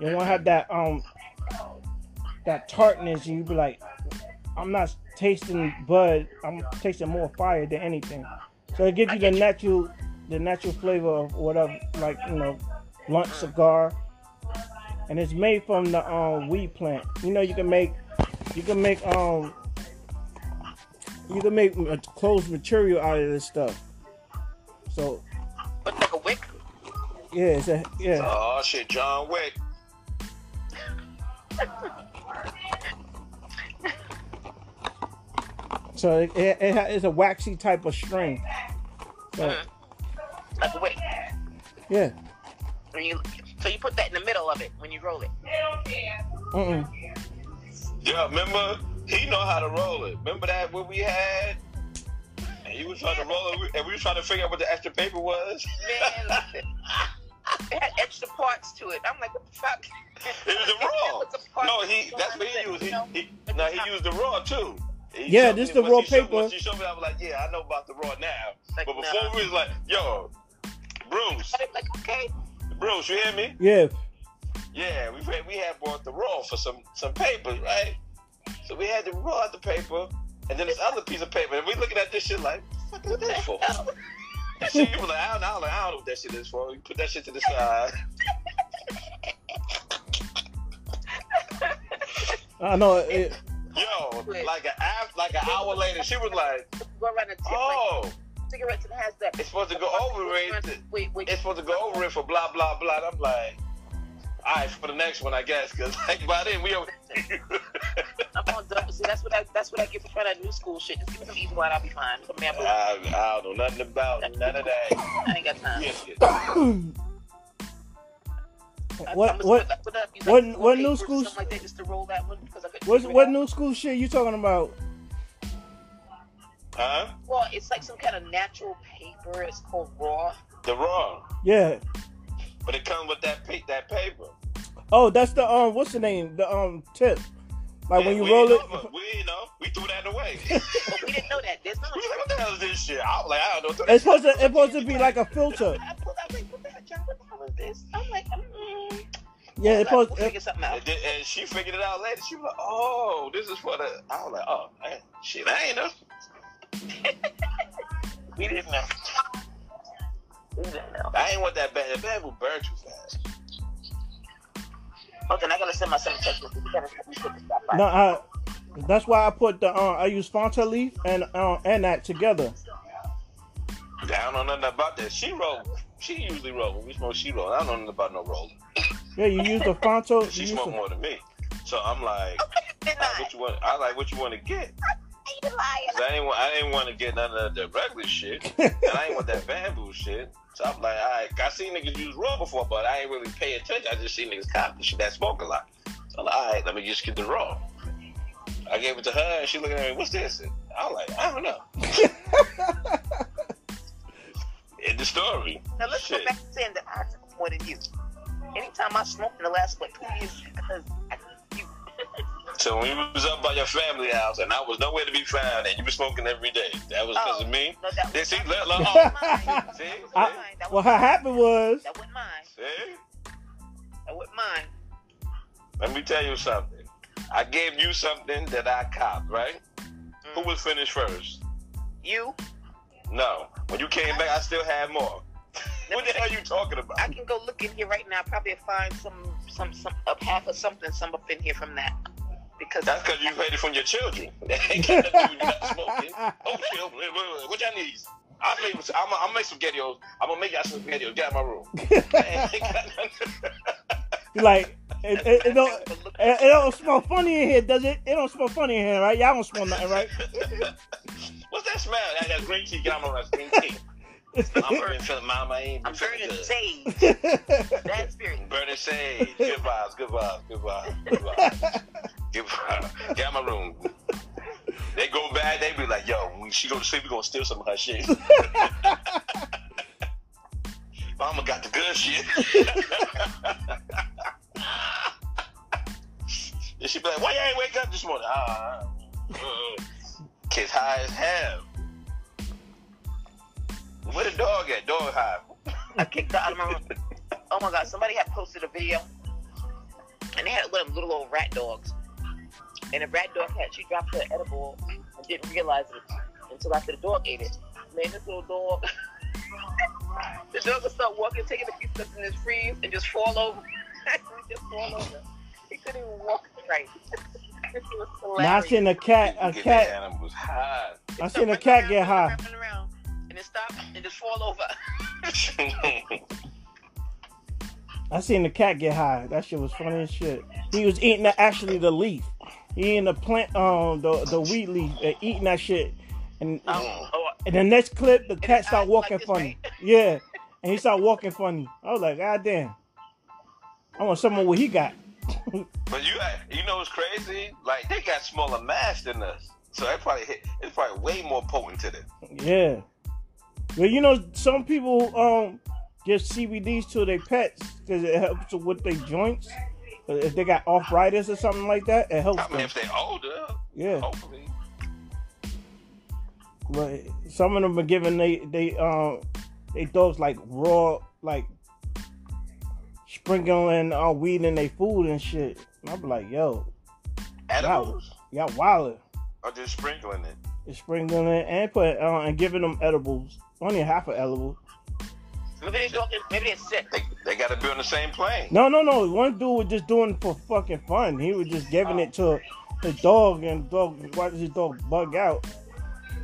You won't have that um that tartness. You be like, I'm not tasting bud. I'm tasting more fire than anything. So it gives you the natural the natural flavor of whatever like you know blunt cigar and it's made from the um weed plant. You know, you can make you can make um you can make a closed material out of this stuff. So But like a wick. yeah, it's a yeah. Oh shit, John Wick. So it, it, it's a waxy type of string. So Like a wick. yeah. When you, so you put that in the middle of it when you roll it. Mm-mm. Yeah, remember he know how to roll it. Remember that what we had, and he was trying to roll it, and we were trying to figure out what the extra paper was. Man, listen. It had extra parts to it. I'm like, what the fuck? It was a raw. What's the part No, he that's what he used. He, he no, he used the raw too. He Yeah, this me- the once raw he showed- paper. Once he showed me, I was like, yeah, I know about the raw now. Like, But before nah. we was like, yo, Bruce, like, okay. Bruce, you hear me? Yeah. Yeah, we had, we had bought the roll for some some paper, right? So we had to roll out the paper, and then this other piece of paper, and we looking at this shit like, what the fuck is that for? And she was like, I don't, I don't, I don't know what that shit is for. We put that shit to the side. I know it, Yo, like an hour, like an hour later, she was like, Go around the tip oh, like cigarettes and has that. it's supposed to go over it. Wait, wait. It's supposed to go over it for blah blah blah. I'm like, all right, for the next one, I guess, because like by then we over. I'm on double. See, that's what I that's what I get for trying that new school shit. Just give me some easy wine, I'll be fine. Put me. I, I don't know nothing about none of that. I ain't got time. Yes, yes. I- What- I'm just what- put- put up, use what- what new school- Something like that, just to roll that one because I couldn't. what's figure it what new school shit you talking about? Huh? Well, it's like some kind of natural paper. It's called raw. The raw, Yeah. but it comes with that pa- that paper. Oh, that's the um what's the name? The um tip. Like when you roll it. know, we ain't know. We threw that away. But we didn't know that. There's no. we like, what the hell is this shit? I was like, I don't know. It's supposed to it's supposed to be like a filter. I pulled out like, what the hell, John? What the hell is this? I'm like, mm. Yeah, it's Like, supposed we'll figure something out. And, and she figured it out later. She was like, "Oh, this is for the." I was like, "Oh, man, shit, I ain't know." We didn't know. We didn't know. I ain't want that bad. The bad will burn too fast. Okay, now I gotta send my son a text. message. We gotta we should stop by. No, I, that's why I put the uh, I use Fanta leaf and uh, and that together. I don't know nothing about that. She roll. She usually roll. When we smoke, she roll. I don't know nothing about no rolling. Yeah, you use the Fanta. She You use smoke the, more than me. So I'm like, I like what you want. I like what you want to get. You liar. 'Cause I didn't want. I didn't want to get none of the regular shit, and I ain't want that bamboo shit. So I'm like, all right. I seen niggas use raw before, but I ain't really pay attention. I just seen niggas cop the shit that smoke a lot. So I'm like, all right, let me just get the raw. I gave it to her, and she looking at me. What's this? And I'm like, I don't know. In the story. Now let's Shit. go back to saying that I smoke more than you. Anytime I smoked in the last what two years, because I, you. So when you was up by your family house, and I was nowhere to be found, and you was smoking every day, that was because Oh. of me. No, that Then was see, mine. look, look, oh, see, That see, mine. That what mine. happened was That wasn't mine. see. That wasn't mine. Let me tell you something. I gave you something that I copped, right? Who mm. was finished first? You? No. When you came back, I still had more. what the hell are you talking about? I can go look in here right now. Probably find some some some up half of something some up in here from that. Because That's because you heard it from your children. That ain't got nothing to do with not smoking. Oh, shit. Wait, wait, wait. What y'all need? I'll make, I'm, gonna make some spaghettios. I'm gonna make y'all some spaghettios. Get out of my room. That ain't got nothing- like it, it, it don't it, it don't smell funny in here, does it? It don't smell funny in here, right? Y'all don't smell nothing, right? What's that smell? That, that green tea. Get out of my room. That's green tea. I'm burning feeling mama ain't I'm burning good. sage. That spirit. Burning sage. Good vibes. Good vibes. Good vibes. Good vibes. Good vibes. Get out of my room. They go back. They be like, "Yo, when she go to sleep, we gonna steal some of her shit." Mama got the good shit. and she be like, "Why you ain't wake up this morning?" Ah, uh, kids high as hell. Where the dog at? Dog high. I kicked her out of my room. Oh my god, somebody had posted a video and they had one of them little old rat dogs. And the rat dog had she dropped her edible and didn't realize it until after the dog ate it. Man, this little dog the dog would start walking, taking a few steps in his freeze and just fall over. just fall over. He couldn't even walk right. this was hilarious. Now I seen a cat, a cat. the animals high. I seen a cat get high. Running around, and then stop and just fall over. I seen the cat get high. That shit was funny as shit. He was eating the, actually the leaf. He eating the plant, um, the the weed leaf, and eating that shit. And Oh, oh, in the next clip, the cat his start walking like funny. right? Yeah, and he started walking funny. I was like, God damn. I want someone what he got. But you, you know what's crazy? Like they got smaller mass than us, so that probably hit, it's probably way more potent to them. Yeah. Well, you know, some people um give CBDs to their pets because it helps with their joints. If they got arthritis or something like that, it helps I mean, them. if they're older, Yeah. hopefully. But some of them are giving they they um they dogs like raw like sprinkling uh, weed in their food and shit. And I'm like, yo, Edibles y'all wilder. or just sprinkling it. It's sprinkling it and put uh, and giving them edibles. Only half an edible. maybe they're talking, maybe they're sick. They, they got to be on the same plane. No, no, no. One dude was just doing it for fucking fun. He was just giving it to his dog, and the dog watched his dog bug out,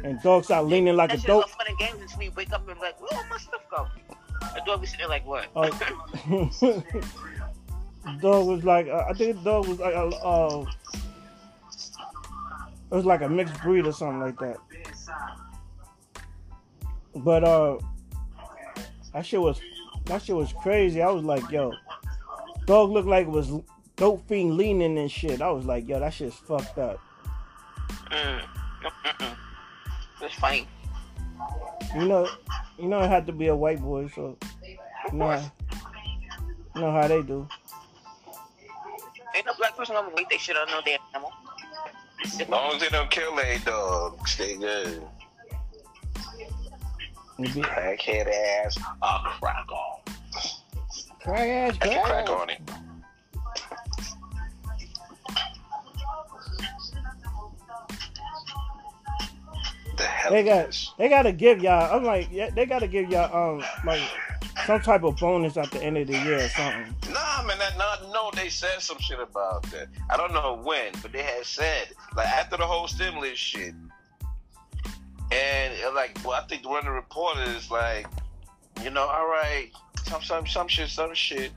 and dog started leaning like that a shit is dope. fun and games until we wake up and like, where all my stuff go? The dog be sitting there like, what? Uh, dog was like, uh, I think the dog was like, a, uh, it was like a mixed breed or something like that. But uh, that shit was that shit was crazy. I was like, yo, dog looked like it was dope fiend leaning and shit. I was like, yo, that shit's fucked up. Mm. Mm-mm. It's funny. You know, you know it had to be a white boy, so you know, how- you know how they do. Ain't no black person gonna wait they shit on no damn animal. As long as they don't kill their dog, stay good. Be- Crackhead ass, a crack on. Crack ass, That's crack. crack on it. The hell They got they gotta give y'all. I'm like, yeah, they gotta give y'all um like some type of bonus at the end of the year or something. Nah, man, that, no, no, they said some shit about that. I don't know when, but they had said like after the whole stimulus shit, and uh, like, well, I think one of the reporters like, you know, all right, some some some shit, some shit.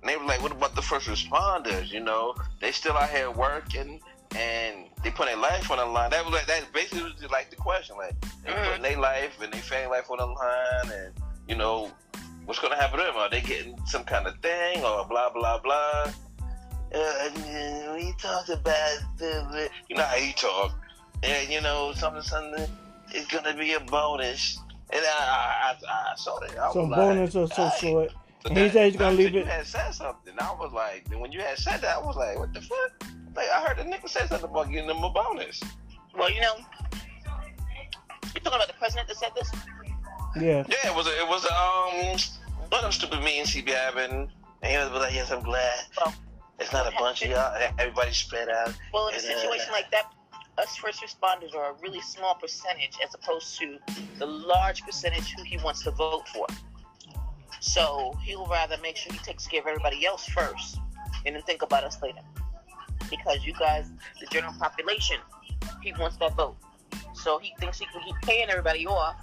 And they were like, what about the first responders? You know, they still out here working and they put their life on the line. That was like that basically was just like the question, like they putting their life and their family life on the line, and you know, what's gonna happen to them? Are they getting some kind of thing or blah blah blah? Uh, and we talked about the, you know how he talk, and you know something something is gonna be a bonus. And I, I, I, I saw that. I Some was bonus or like, some "Aight." sort. But And he that- said he's gonna after leave you it- had said something. I was like, when you had said that, I was like, what the fuck? Like, I heard the nigga say something about getting them a bonus. Well, you know, you talking about the president that said this? Yeah. Yeah, it was a, it was a, um one of them stupid meetings he be having. And he was like, yes, I'm glad. Well, It's not a bunch of y'all. Everybody spread out. Well, in a And, uh, situation like that, us first responders are a really small percentage as opposed to the large percentage who he wants to vote for. So he'll rather make sure he takes care of everybody else first and then think about us later. Because you guys, the general population, he wants that vote. So he thinks he can keep paying everybody off,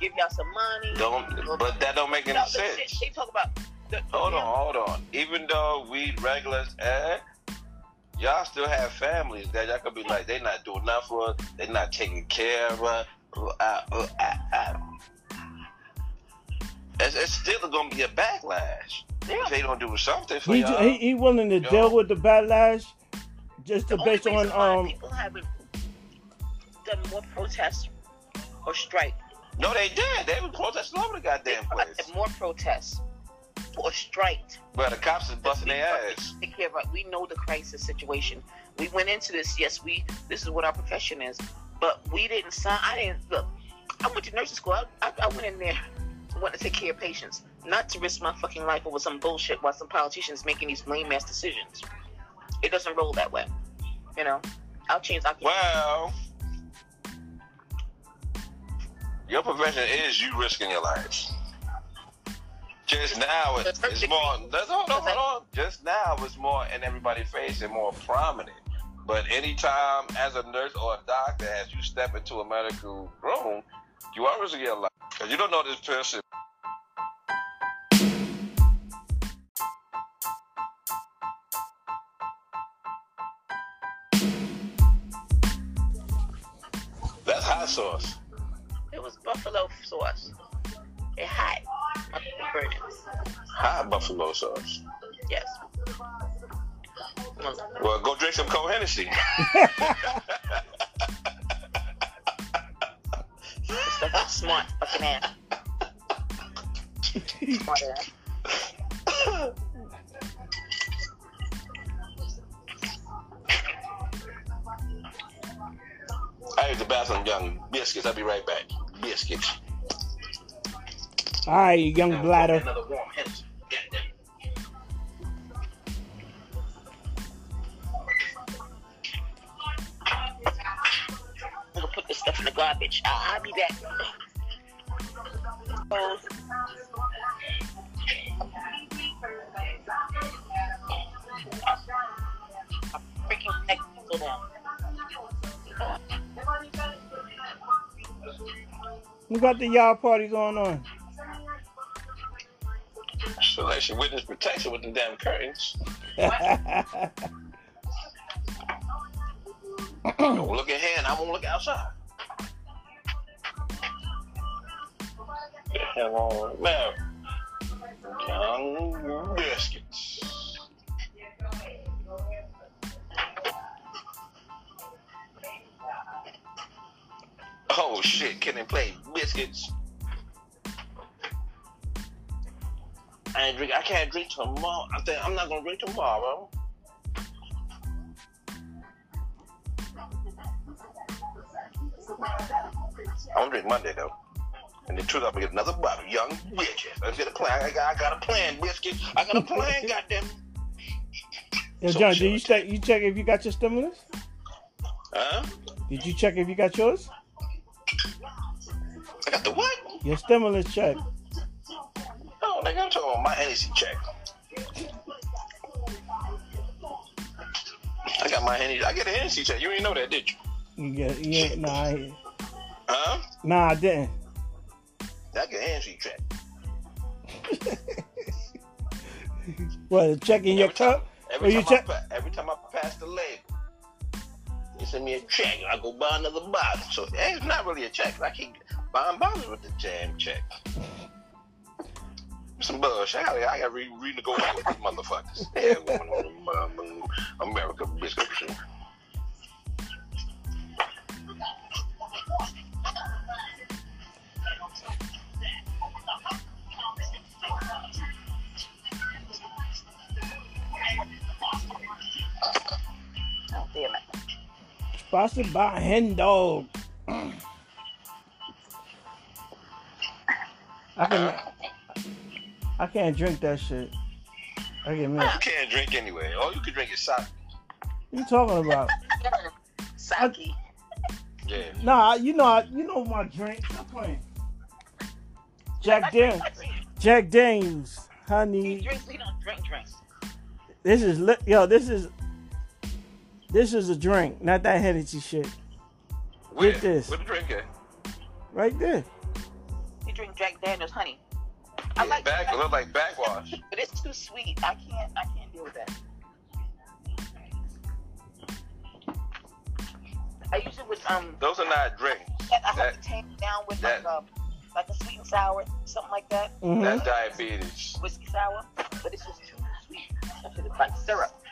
give y'all some money. Don't, but that don't make any No, sense. shit they talk about. The, Hold on, hold on. Even though we regulars, eh, y'all still have families that y'all could be like, they not doing enough for us, they not taking care of us. Uh, uh, uh, uh. It's, it's still gonna be a backlash Yeah. if they don't do something for He, y'all. he he willing to Yo. deal with the backlash just to The only based on why um people haven't done more protests or strike, no, they did. They was protesting all over the goddamn place. more protests or strike. But the cops is busting their ass. Take care of it. We know the crisis situation. We went into this. Yes, we. This is what our profession is. But we didn't sign. I didn't look. I went to nursing school. I, I, I went in there want to take care of patients, not to risk my fucking life over some bullshit while some politicians making these lame ass decisions. It doesn't roll that way. You know. I'll change. I'll Well, your profession is you risking your life. Just now, it's, it's more. Let's hold on, hold on. Just now, it's more in everybody's face and more prominent. But anytime, as a nurse or a doctor, as you step into a medical room, you always get your life because you don't know this person. That's hot sauce. It was buffalo sauce. It hot. Not burning. Hot buffalo sauce. Yes. Well, go drink some cold Hennessy. Smart fucking ass. Smart ass. I ate the bathroom, young biscuits. I'll be right back. Biscuits. All right, you young bladder. Another warm Hennessy. Goddamn. I'm gonna put this stuff in the garbage. I'll, I'll be back. Oh, freaking neck so down. We got the yard party going on. Like witness protection with them damn curtains. Don't look in here and I'm gonna look outside. The hell on, man. Young biscuits. Oh shit, can they play biscuits? I ain't drink. I can't drink tomorrow. I think I'm not gonna drink tomorrow. I'm gonna drink Monday though. And then truth, I'm gonna get another bottle. Young bitches. Let's get a plan. I got, I got a plan, biscuit. I got a plan. Goddamn. Yo, So John, did you check? You check if you got your stimulus? Huh? Did you check if you got yours? I got the what? Your stimulus check. Nigga, I'm talking about my Hennessy check. I got my Hennessy. I get a Hennessy check. You ain't know that, did you? You get, yeah, nah, I, Huh? nah, I didn't. I get a Hennessy check. What, checking your time- cup? Every time, check- I, every time I pass the label, they send me a check. I go buy another bottle. So it's not really a check. I keep buying bottles with the jam check. Some bullshit. I gotta, I gotta re- renegotiate with these motherfuckers. Yeah, going on um, um, America biscuit. Oh, damn it. Sponsored by Hen Dog. I can, I can't drink that shit. I get mad. You can't drink anyway. All you can drink is sake. What you talking about? Saki. Yeah. Nah, you know, you know my drink. Stop playing. Jack Daniels. Jack Daniels, He honey. drinks. He don't drink drinks. This is li- yo. This is this is a drink, not that Hennessy shit. Where? Get this. Where the drink at? Right there. You drink Jack Daniels honey. I like back. It look like backwash. but it's too sweet. I can't. I can't deal with that. I use it with um. Those are not drinks. I have That- to tame it down with that- like um, like a sweet and sour, something like that, hmm That's diabetes. whiskey sour. But it's just too sweet. That shit is like syrup.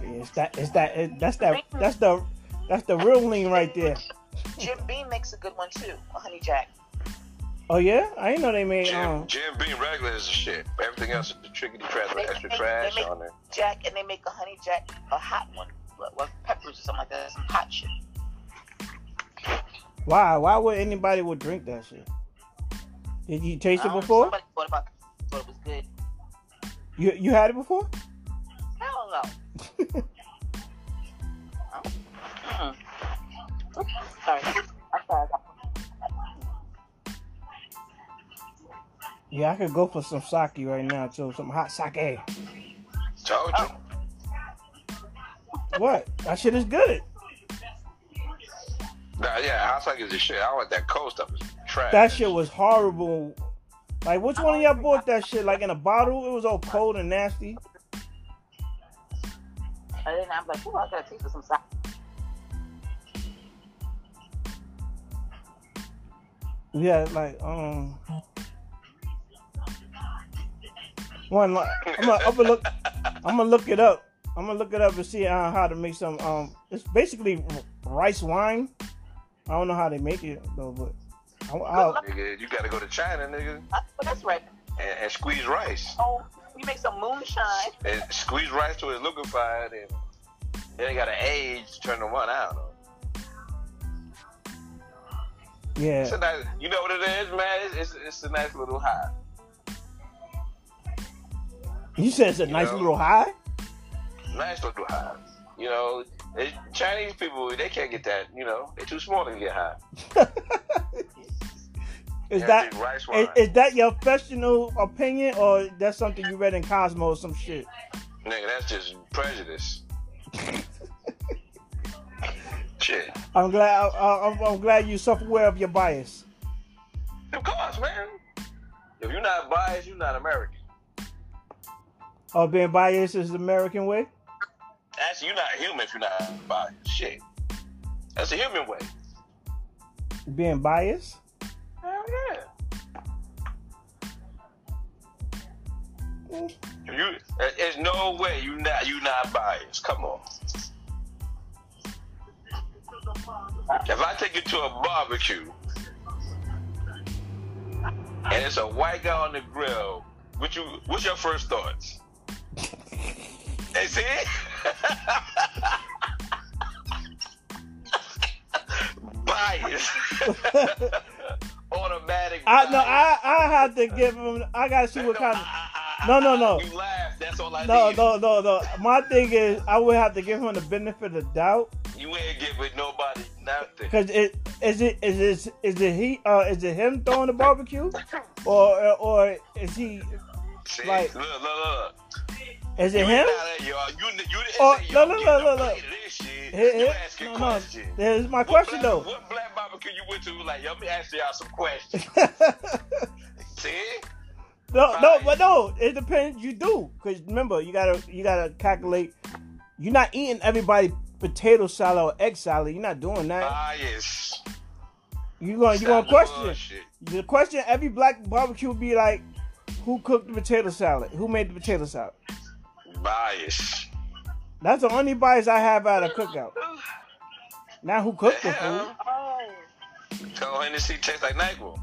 It's that. It's that. It, that's that. That's the. That's the real lean right there. Jim Beam makes a good one too, a honey jack. Oh yeah, I didn't know they made. Jim, Um, Jim Beam regular is a shit. Everything else is the trickety trash with They- extra they- trash they make- on it. Jack, and they make a honey jack, a hot one, with with peppers or something like that, some hot shit. why? Why would anybody would drink that shit? Did you taste it don't- before? Somebody thought about thought it was good. You you had it before? Hell no. Mm. Sorry. I'm sorry. Yeah, I could go for some sake right now too. Some hot sake. Told you. What? That shit is good. Nah, yeah, hot sauce is the shit. I want that cold stuff. Is trash. That shit was horrible. Like, which one of y'all bought that shit? Like in a bottle? It was all cold and nasty. And then I'm like, oh, I gotta taste some sake. Yeah, like um. One, like, I'm gonna, I'm gonna look. I'm gonna look it up. I'm gonna look it up and see uh, how to make some. Um, it's basically rice wine. I don't know how they make it though, but I'll, I'll, Nigga, you gotta go to China, nigga, Uh, But that's right. and, and squeeze rice. Oh, you make some moonshine. And squeeze rice till it's liquefied, and then you gotta age to turn the one out. It's yeah. a nice, you know what it is, man? It's, it's, it's a nice little high. You said it's a You nice know? little high. Nice little high. You know, Chinese people, they can't get that. You know, they're too small to get high. is that is, is that your professional opinion or that's something you read in Cosmo or some shit? Nigga, that's just prejudice. Shit. I'm glad. I, I'm, I'm glad you're self-aware of your bias. Of course, man. If you're not biased, you're not American. Or being biased is the American way. Actually, you're not human if you're not biased. Shit. That's a human way. Being biased. Hell yeah. Mm. You, there's no way you not you not biased. Come on. If I take you to a barbecue and it's a white guy on the grill, what you what's your first thoughts? Hey, see? bias. Automatic. I no. bias. I I have to give him. I gotta see what kind of. No, no, no. You laugh. That's all I No, need. no, no, no. My thing is, I would have to give him the benefit of doubt You ain't giving nobody nothing. because it is it is it is it he uh is it him throwing the barbecue or or is he See, Like- look, look, look. Is You it him? ain't out y'all. You, you Oh, say no, no, no, no, no. plate of This. Here- you here- asking no, no. There's my What question black- though. What black barbecue you went to? Like, yo, let me ask y'all some questions. See? no, no, but no. It depends. You do because remember, you gotta you gotta calculate. You're not eating everybody potato salad or egg salad. You're not doing that. Ah, yes. You gonna you gonna question the question. Every black barbecue would be like, who cooked the potato salad? Who made the potato salad? Bias. That's the only bias I have out of cookout. Not who cooked the food. Hell, Oh. Tell Hennessy tastes like NyQuil.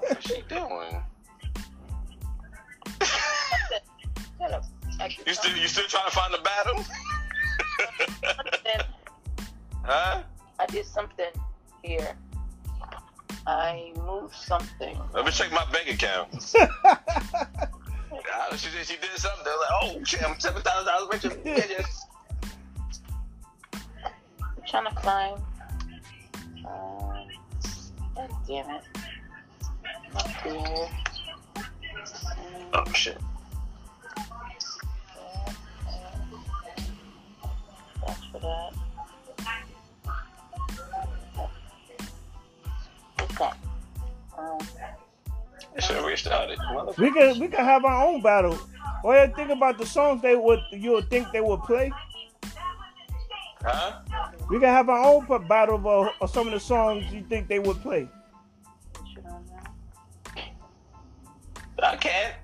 What's she doing? Shut up. I did You still, you still trying to find the battle? huh? I did something here. I moved something. Let me check my bank account. I. She did, she did something. They're like, oh shit, I'm seven thousand dollars richer. bitches. I'm trying to find. Uh, God damn it. Up there. Oh shit. That's for that. It should have restarted. Motherfucker. We could we can have our own battle. What you think about the songs they would you would think they would play? Huh? We can have our own battle of, uh, of some of the songs you think they would play. shit on there. I can't.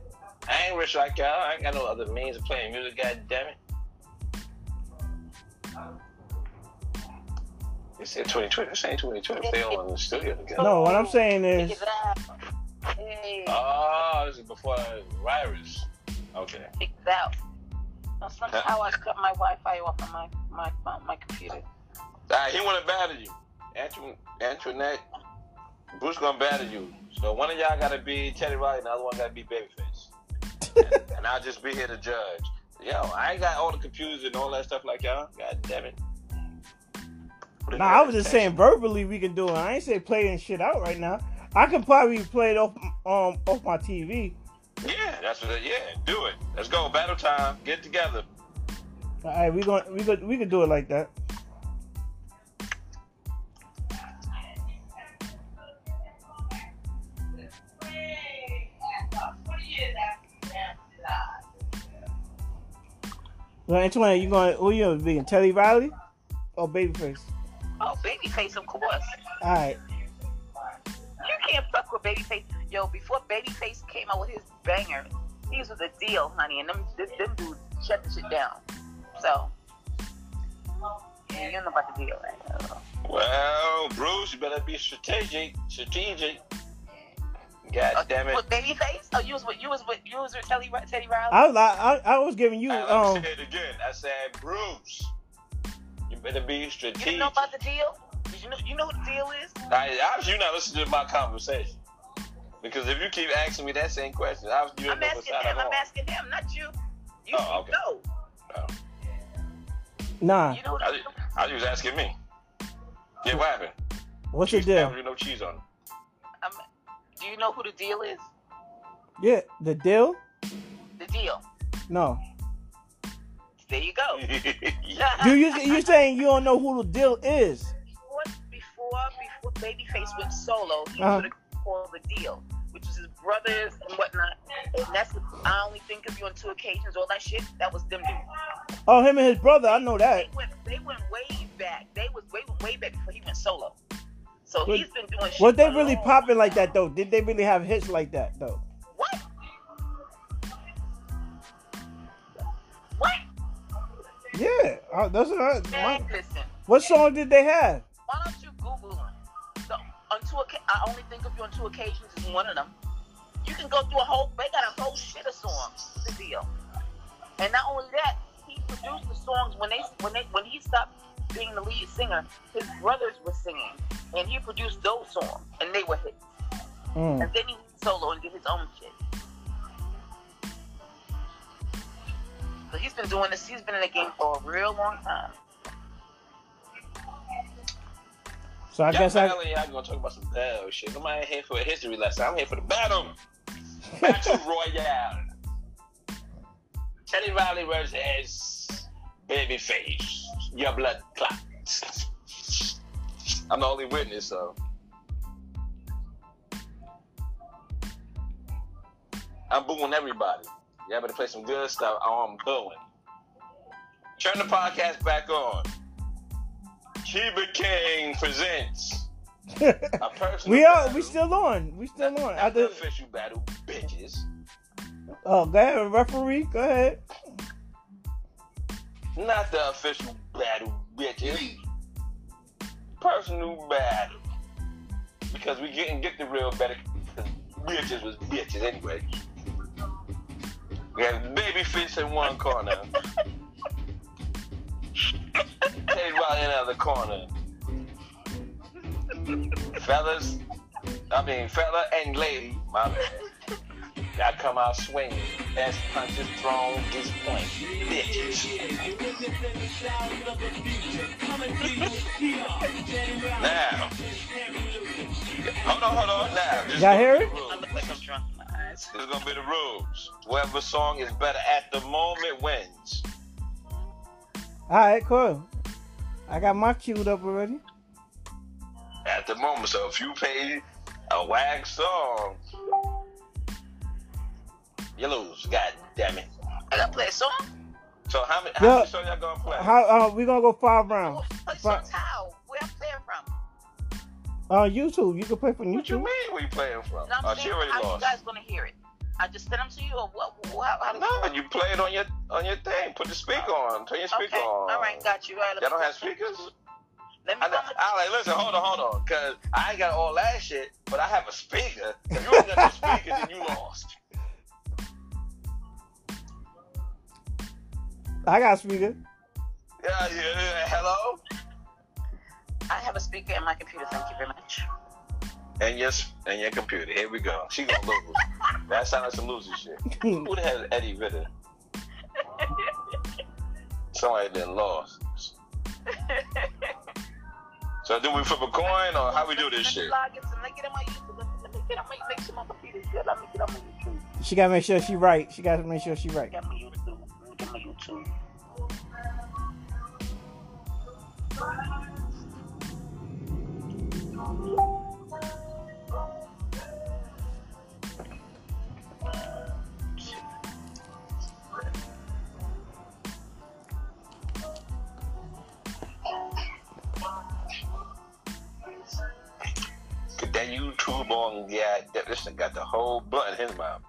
I ain't rich like y'all. I ain't got no other means of playing music. God damn it. They said 2020. This ain't 2020. They all in the studio together. No, what I'm saying is at that. Hey, Oh, this is before virus. Okay. check it out. Now, somehow I cut my Wi-Fi off of my my my, my computer. All right, he want to battle you. Antoinette, Antoinette, Bruce gonna battle you. So one of y'all gotta be Teddy Riley, and the other one gotta be Babyface. and, and I'll just be here to judge. Yo, I ain't got all the computers and all that stuff like y'all. God damn it. Nah, I was just saying verbally we can do it. I ain't say playing shit out right now. I could probably play it off um off my TV. Yeah, that's what. It, yeah, do it. Let's go. Battle time. Get together. All right, we going we could we could do it like that. Well, Antoine, you going? Who you gonna be? Teddy Riley or Babyface? Oh, Babyface, of course. All right. You can't fuck with Babyface. Yo, before Babyface came out with his banger, these was a deal, honey, and them them, them dudes shut the shit down. So, yeah, you know about the deal, right? Well, Bruce, you better be strategic. Strategic. God damn it. With Babyface? Oh, you was with you was with you was with Teddy, Teddy Riley. I was I, I was giving you All right, um let say it again. I said, Bruce, you better be you strategic. didn't know about the deal? Did you know you know what the deal is? I, obviously, you're not listening to my conversation. Because if you keep asking me that same question, obviously you I'm don't know asking what's him. out I'm of asking him, not you. You Oh, okay. know. nah. You know what I, I'm I was asking me. Yeah, what happened? What's the Cheese deal? sandwich no cheese on I'm, Do you know who the deal is? Yeah, the deal? The deal. No. There you go. it. Do you you saying you don't know who the deal is? Before Babyface went solo, he Uh-huh. would have called the deal, which is his brothers and whatnot. And that's I only think of you on two occasions. All that shit, that was them dudes. Oh, him and his brother. I know that. They went they went way back. They was way way back before he went solo. So Was- he's been doing shit. Was they really popping like that though? Did they really have hits like that though? What? What? Yeah, uh, that's what I, Man, my, listen. What song did they have? Why don't you Google them? So, on two, I only think of you on two occasions is one of them. You can go through a whole. They got a whole shit of songs. The deal. And not only that, he produced the songs when they when they when he stopped being the lead singer. His brothers were singing, and he produced those songs, and they were hits. Mm. And then he went solo and did his own shit. So he's been doing this. He's been in the game for a real long time. So I Y'all guess I. finally y'all gonna talk about some battle shit. Nobody ain't here for a history lesson. I'm here for the battle. Battle Royale. Teddy Riley versus Babyface. Your blood clot. I'm the only witness, so. I'm booing everybody. Y'all better play some good stuff. Oh, I'm booing. Turn the podcast back on. Cuba King presents a personal we are. battle. We still on. We still on. Not I the official battle, bitches. oh, go ahead, referee. Go ahead. Not the official battle, bitches. Personal battle. Because we didn't get the real battle because bitches was bitches anyway. We have Babyface in one corner. Teddy Riley in the corner. Fellas, I mean fella and lady, my bad. Y'all come out swinging. as punches thrown is point. Bitches. now. Hold on, hold on. Now. this Y'all gonna hear it? the I rules. look like I'm drunk in my eyes. This is gonna be the rules. Whoever song is better at the moment wins. All right, cool. I got my queued up already. At the moment. So if you play a wag song, you lose. God damn it. I gotta play a song. So how many, how Yeah. many songs y'all gonna play? How uh, we gonna go five rounds? Play Fi- songs how? Where I'm playing from? Uh, YouTube. You can play from YouTube. What you YouTube. mean? Where you playing from? No, I'm Oh, saying, she already how you lost. guys gonna hear it? I just sent them to you, or what? How, how No, you play it on your on your thing. Put the speaker oh. on. Turn your speaker Okay, on. all right, got you. All right, let Y'all don't have speakers? Let me I, I like listen. Hold on, hold on, cause I ain't got all that shit, but I have a speaker. If you ain't got no speaker, then you lost. I got a speaker. Yeah, yeah, yeah. Hello. I have a speaker in my computer. Thank you very much. And your and your computer. Here we go. She gonna lose. that sounds like some loser shit. Who the hell is Eddie Vedder? Somebody that lost. So do we flip a coin or how we do this shit? log in some- Let me get on my YouTube. Let me, let me get on my make sure my computer's good. Let me get on my YouTube. She gotta make sure she right. She gotta make sure she right. Get my YouTube on, yeah, that- this thing got the whole blunt in his mouth.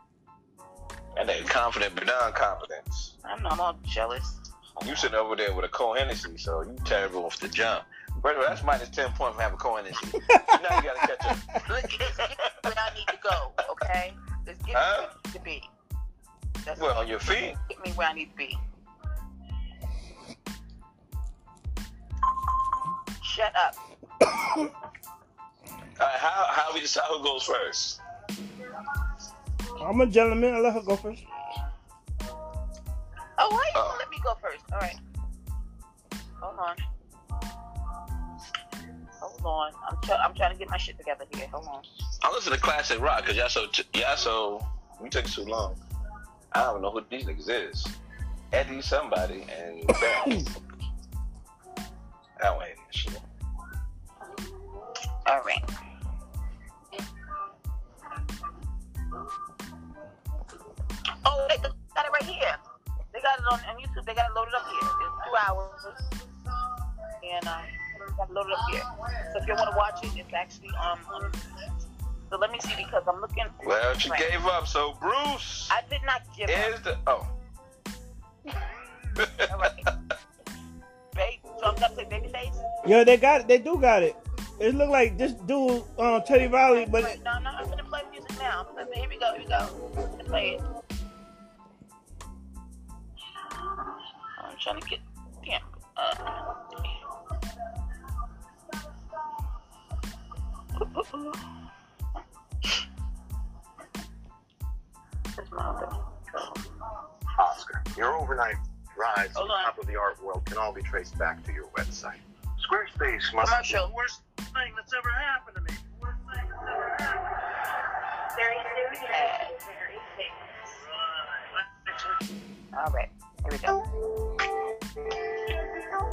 And they confident beyond confidence. I'm not all jealous. You sitting over there with a Cole Hennessy, so you terrible off the jump. By the way, that's minus 10 points from having Cole Hennessy. now you gotta catch up. Let's get where I need to go, okay? Let's get Huh? me where I need to be. That's Well, on your feet. Get me where I need to be. Shut up. All right, how, how we decide who goes first? I'm a gentleman. I let her go first. Oh, why you uh. gonna let me go first? All right. Hold on. Hold on. I'm try- I'm trying to get my shit together here. Hold on. I listen to classic rock because y'all so y'all so you took too long. I don't know who these niggas is. Eddie somebody and bam. I don't hate shit. All right. Oh, they got it right here. They got it on, on YouTube. They got it loaded up here. It's two hours, and um, got it loaded up here. So if you want to watch it, it's actually um. On, so let me see because I'm looking. Well, she Right. gave up. So Bruce I did not give up. is the oh. All right. Babe, so I'm gonna play Babyface. Yo, they got it. They do got it. It look like this dude, uh, Teddy Riley, but no, no, I'm gonna play music now. I'm here we go. Here we go. I'm gonna play it. I'm trying to get. Damn. Uh, Where's my other? Oscar, your overnight rides to the on. top of the art world can all be traced back to your website. Squarespace must Commercial. Worst thing that's ever happened to me. Worst thing that's ever happened. Very, very. All right. Here we go. Então,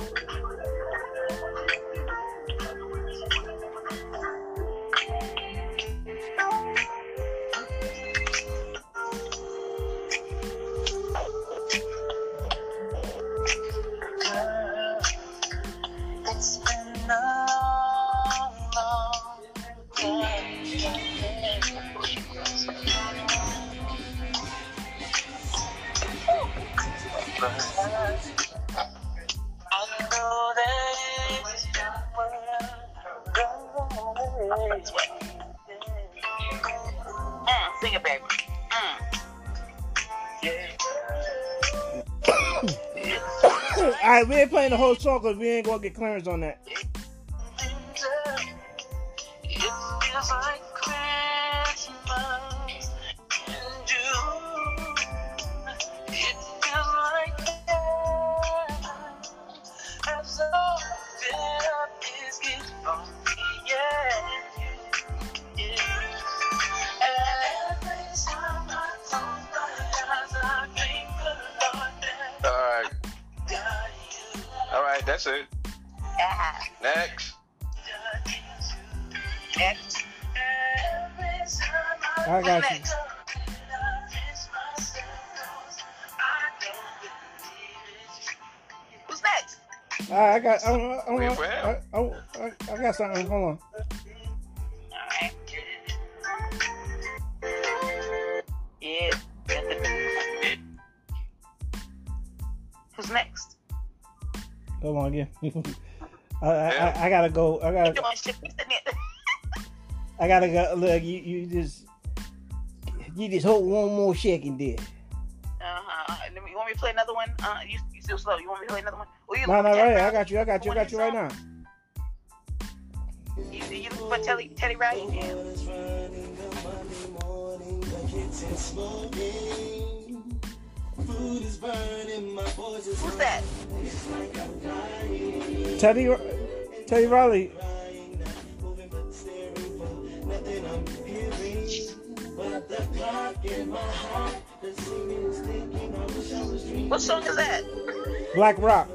all right, we ain't playing the whole song because we ain't gonna get clearance on that. Got something. Hold on. Yeah. Who's next? Come on, again. I, I, I, gotta go. I gotta. doing shit, isn't it? I gotta go. Look, you, you just. You just hold one more second there. Uh-huh. You want me to play another one? Uh, you, you still slow. You want me to play another one? Or you No, no, right. I got you. I got you. I got you right now. You, you looking for Teddy, Teddy Riley? Yeah. Who's that? Teddy, Teddy Riley. What song is that? Black Rock.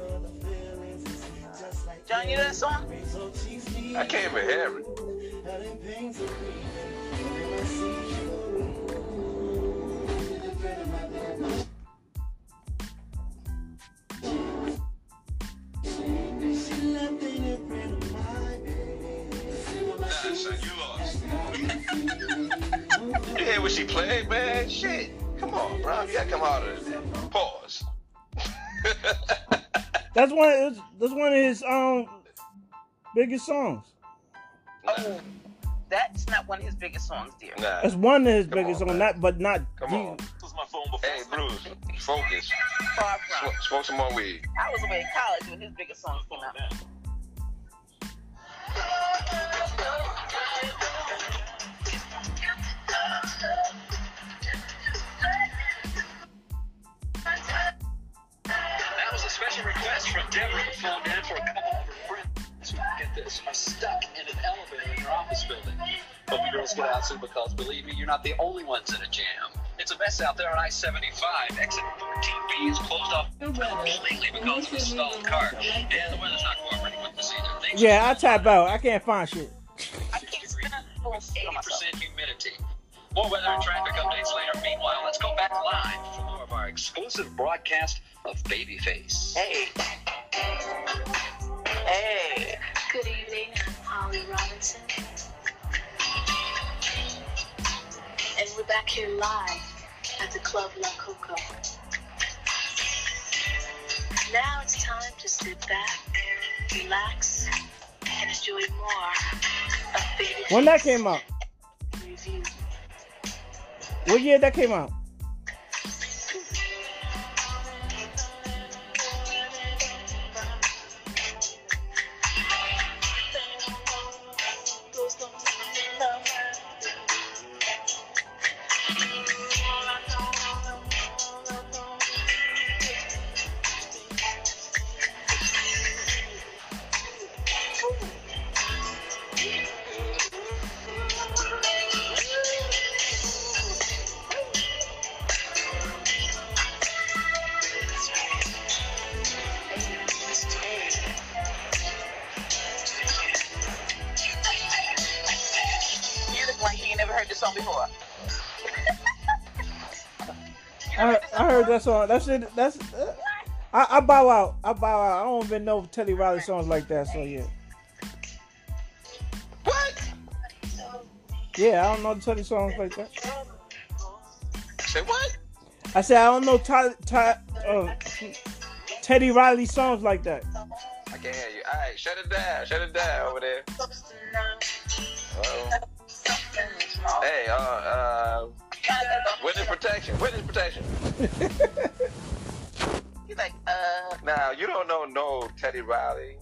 John, you know that song? I can't even hear it. You hear what she played, man? Shit. Come on, bro. You gotta come harder than that. Pause. That's one. Of, that's one of his um biggest songs. Oh, that's not one of his biggest songs, dear. Nah. That's one of his Come biggest on, songs. Not, but not. Come the- on. Hey, Bruce, focus. Far from. Smoke, smoke some more weed. I was away in college when his biggest songs came out. That was a special request from Deborah who phoned in for a couple this, are stuck in an elevator in their office building. Hope you girls get out soon because believe me, you're not the only ones in a jam. It's a mess out there on I-75. Exit 14B is closed off completely because of a stalled car. And the weather's not cooperating with this either. Things Yeah, I tap out. I can't find shit. I can't stand full shit 80% humidity. More weather and traffic updates later. Meanwhile, let's go back live for more of our exclusive broadcast of Babyface. Hey. Hey. Good evening, I'm Holly Robinson. And we're back here live at the Club La Coco. Now it's time to sit back, relax, and enjoy more of When that came out? Review. What year that came out? That song. That's it. That's. Uh, I, I bow out. I bow out. I don't even know Teddy Riley songs like that. So yeah. What? Yeah, I don't know Teddy songs like that. Say what? I said I don't know Ty, Ty, uh, Teddy Riley songs like that. I can't hear you. All right, shut it down. Shut it down over there. Uh-oh. Hey, uh, uh, witness protection. Witness protection. He's like, Now, you don't know no Teddy Riley.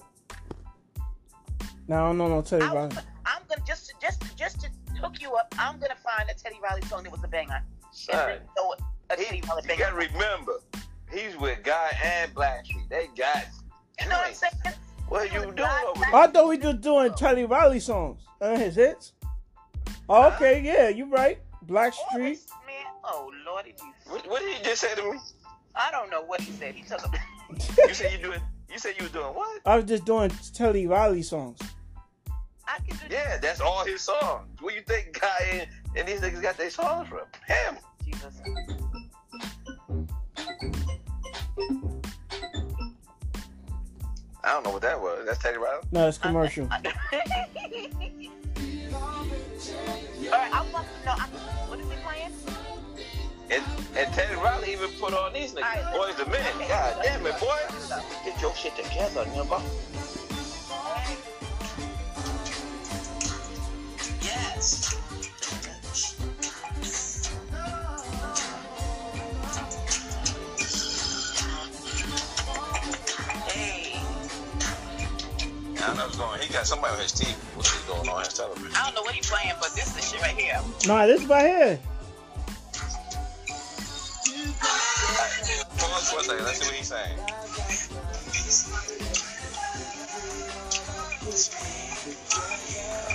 no, I don't know no Teddy I Riley. was, I'm gonna just just just to hook you up. I'm gonna find a Teddy Riley song that was a banger. Shit, Alright. throw it- a Teddy Riley banger. You gotta remember, he's with Guy and Blackstreet. They got. You know what I'm saying? What are you doing over I thought we just doing Teddy Riley songs. Uh, his hits. Oh, okay, yeah, you right. Black Oh, Street. this man, oh lordy Jesus. What, what did he just say to me? I don't know what he said. He took a You said you doing. You You said you was doing what? I was just doing Telly Riley songs. I can do Yeah, that's all his songs. Where you think Guy and, and these niggas got their songs from? Him. Jesus. I don't know what that was. That's Teddy Riley. No, it's commercial. All right, I want to know. I, what is he playing? And, and Teddy Riley even put on these niggas. Alright, Boys the men. okay. God damn it, boy. Get your shit together, nigga. Yes. Hey, I don't know what's going on. He got somebody on his team. What's he going on his television? I don't know what he's playing, but this is the shit right here. Nah, this is right here. Pause for a second. Let's see what he's saying.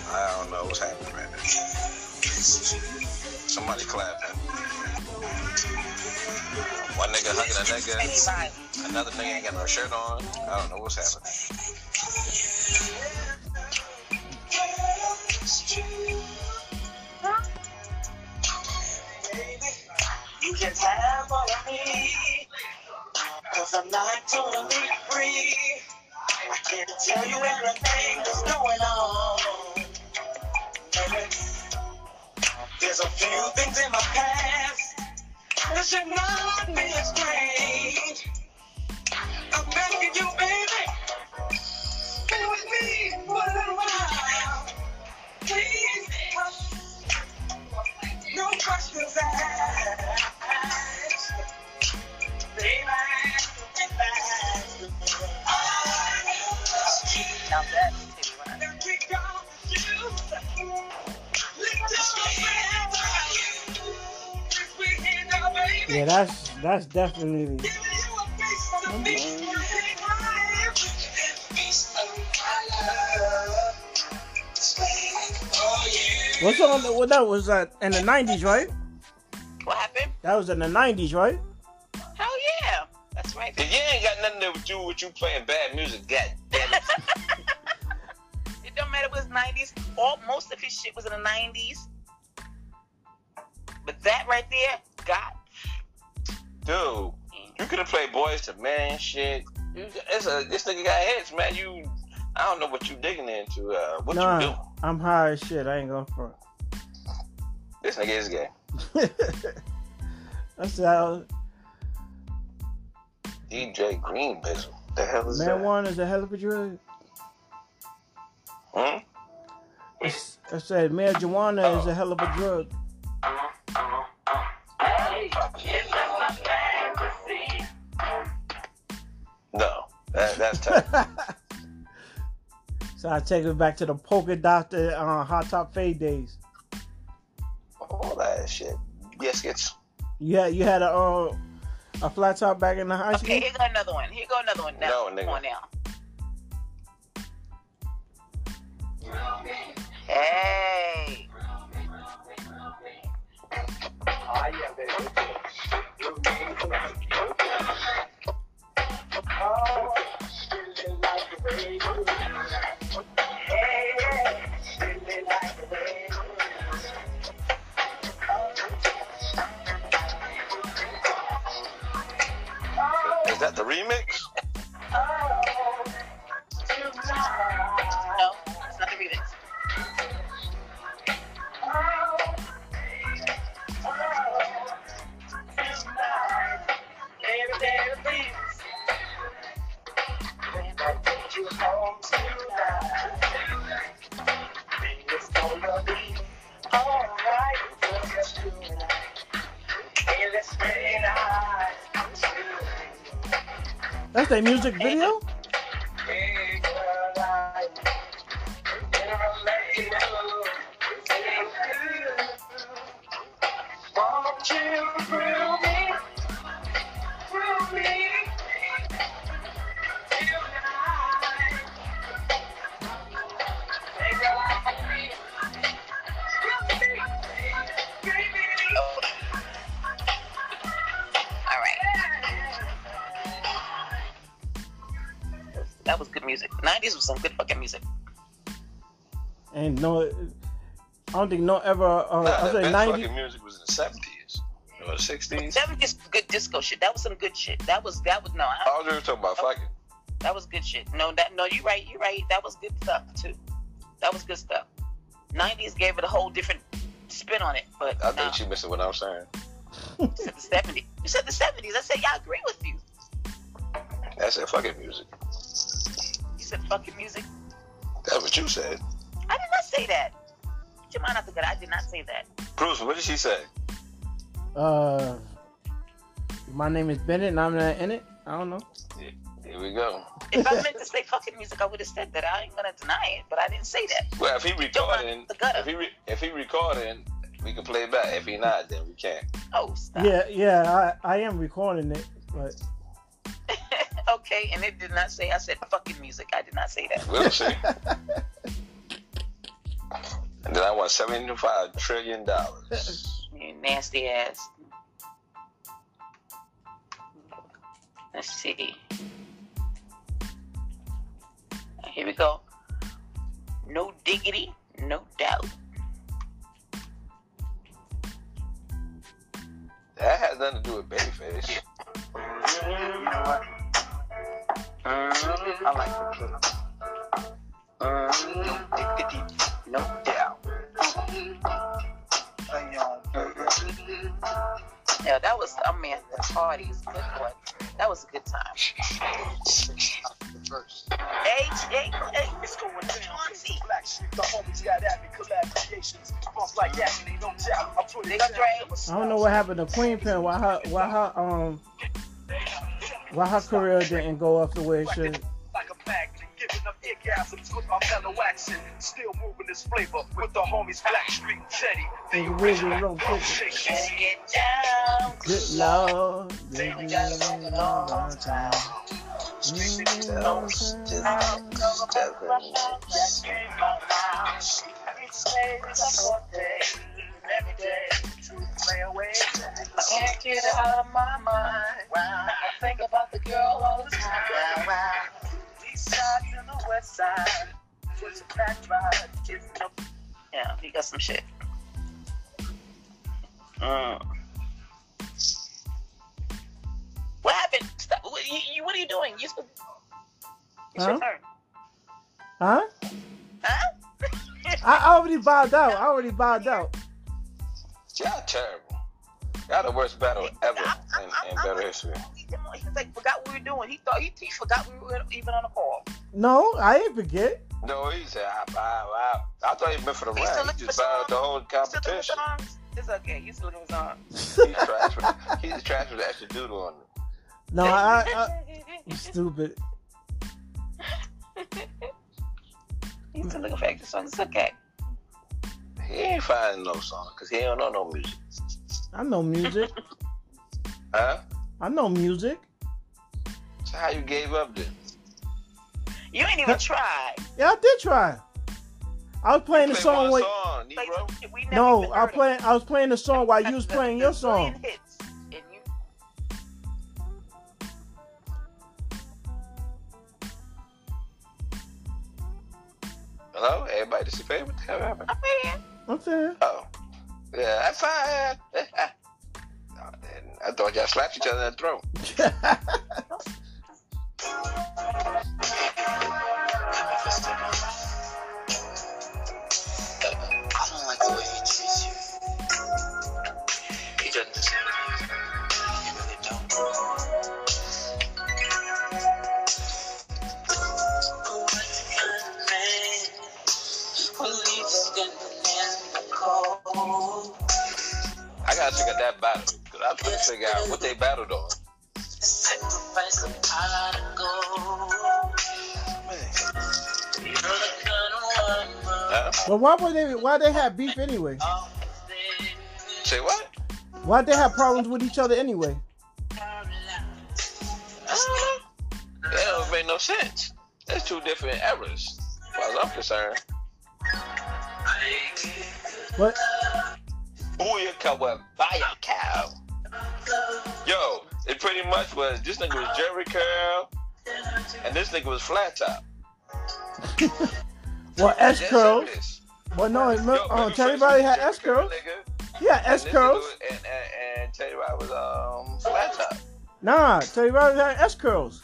I don't know what's happening right. Somebody clapping. One nigga hugging a nigga. Another nigga ain't got no shirt on. I don't know what's happening. You can have all of me. Cause I'm not totally free. I can't tell you everything that's going on. There's a few things in my past that should not be explained. I'm begging you, baby. Stay with me for a little while. Please. No questions asked. Baby, get me. Now that's. Then we go What song? What that was that in the '90s, right? What happened? That was in the '90s, right? Hell yeah. That's right. If you ain't got nothing to do with you playing bad music, god damn it. It don't matter if it was 90s. All most of his shit was in the 90s. But that right there, God. Dude, you could have played boys to man shit. You, it's a, this nigga got hits, man. You, I don't know what you digging into. Uh, what nah, you do? I'm high as shit. I ain't gonna front. This nigga is gay. that's how DJ Green Bizzle. The hell is that? marijuana is a hell of a drug. Hmm? It's- I said marijuana is a hell of a drug. No, that, that's tough. So I take it back to the polka dot uh, hot top fade days. All that shit. Biscuits. You had you had a uh, a flat top back in the high school. Okay, here go another one. Here go another one. Now, No, nigga. Come on now. Hey. Is that the remix? Their music video. Don't think no ever. Uh, Nah, I the say best ninety. fucking music was in the seventies or sixties. That was just good disco shit. That was some good shit. That was that was no. I, I was just talking about fucking. That was good shit. No, that no, you're right. You're right. That was good stuff too. That was good stuff. Nineties gave it a whole different spin on it, but I no, think she missing what I'm saying. you said the seventies. You said the seventies. I said yeah, I agree with you. That's that fucking music. You said fucking music. That's what you said. I did not say that. Get your mind out the gutter. I did not say that. Bruce, what did she say? Uh, my name is Bennett, and I'm not in it. I don't know. Here we go. If I meant to say fucking music, I would have said that. I ain't gonna deny it, but I didn't say that. Well, if he Get your recording, out the gutter. if he re- if he recording, we can play it back. If he not, then we can't. Oh, stop. Yeah, yeah, I, I am recording it, but okay, and it did not say I said fucking music. I did not say that. We'll see. and then I want seventy-five trillion dollars. You nasty ass. Let's see. Here we go. No diggity, no doubt. That has nothing to do with Babyface. You know what? I like the kid. No diggity, no doubt. Yeah, that was, I mean, the parties, good boy. That was a good time. Hey, hey, hey, It's going down. Black sheep, the homies got at me. Collab creations. Bump like that, and they don't doubt. I put it Big down. I don't know what happened to Queen Pen. Why her, why her, um, why her career didn't go up the way it should. Like a magnet, giving up orgasms with my mellow action. Still moving this flavor with the homies Black Street Teddy. Think we can roll quick. Can't get down. Good lord, They baby, got a long, long time. I can't get it out of my mind. I think about the girl all the time. East side to the west side. With a back ride. It's no- Yeah, he got some shit. Mm. What happened? Stop. What, you, you, what are you doing? You supposed- It's your turn. Huh? Huh? I already bowed out. I already bowed out. Y'all terrible. Y'all the worst battle ever I'm- I'm- in, I'm- in I'm battle like, history. He he like, forgot what we were doing. He thought he, he forgot we were even on the call. No, I ain't forget. No, he said, I, I, I, I thought he meant for the He's still round. He looking just for bowed the whole You still looking competition. arms? It's okay. You still looking for arms. He's trash with, he's trash with the extra doodle on it. No, I, I, you stupid. He's still looking for extra songs. It's okay. He ain't finding no song because he don't know no music. I know music. Huh? I know music. So how you gave up then? You ain't even tried. Yeah, I did try. I was playing the Play song one with. song, Like, Negro. we never No, I playing. I was playing the song while you was playing your song. Hits, and you, Hello? Everybody disappeared? What the hell happened? I'm here. I'm saying. Oh. Yeah, that's fine. Then I thought y'all slapped each other in the throat. I gotta check out that battle because trying to figure out what they battled on. But why would they? Why they have beef anyway? Say what? Why they have problems with each other anyway? That don't make no sense. That's two different eras, as far as I'm concerned. But Booyaka a cow. Yo, it pretty much was this nigga was Jerry Curl, and this nigga was flat top. Well, S serious. Well, no, Yo, remember, uh, Babyface Teddy was Riley a had S curls. nigga, Yeah, S curls. And, and, and Teddy was um flat top. Nah, Teddy Riley had S curls.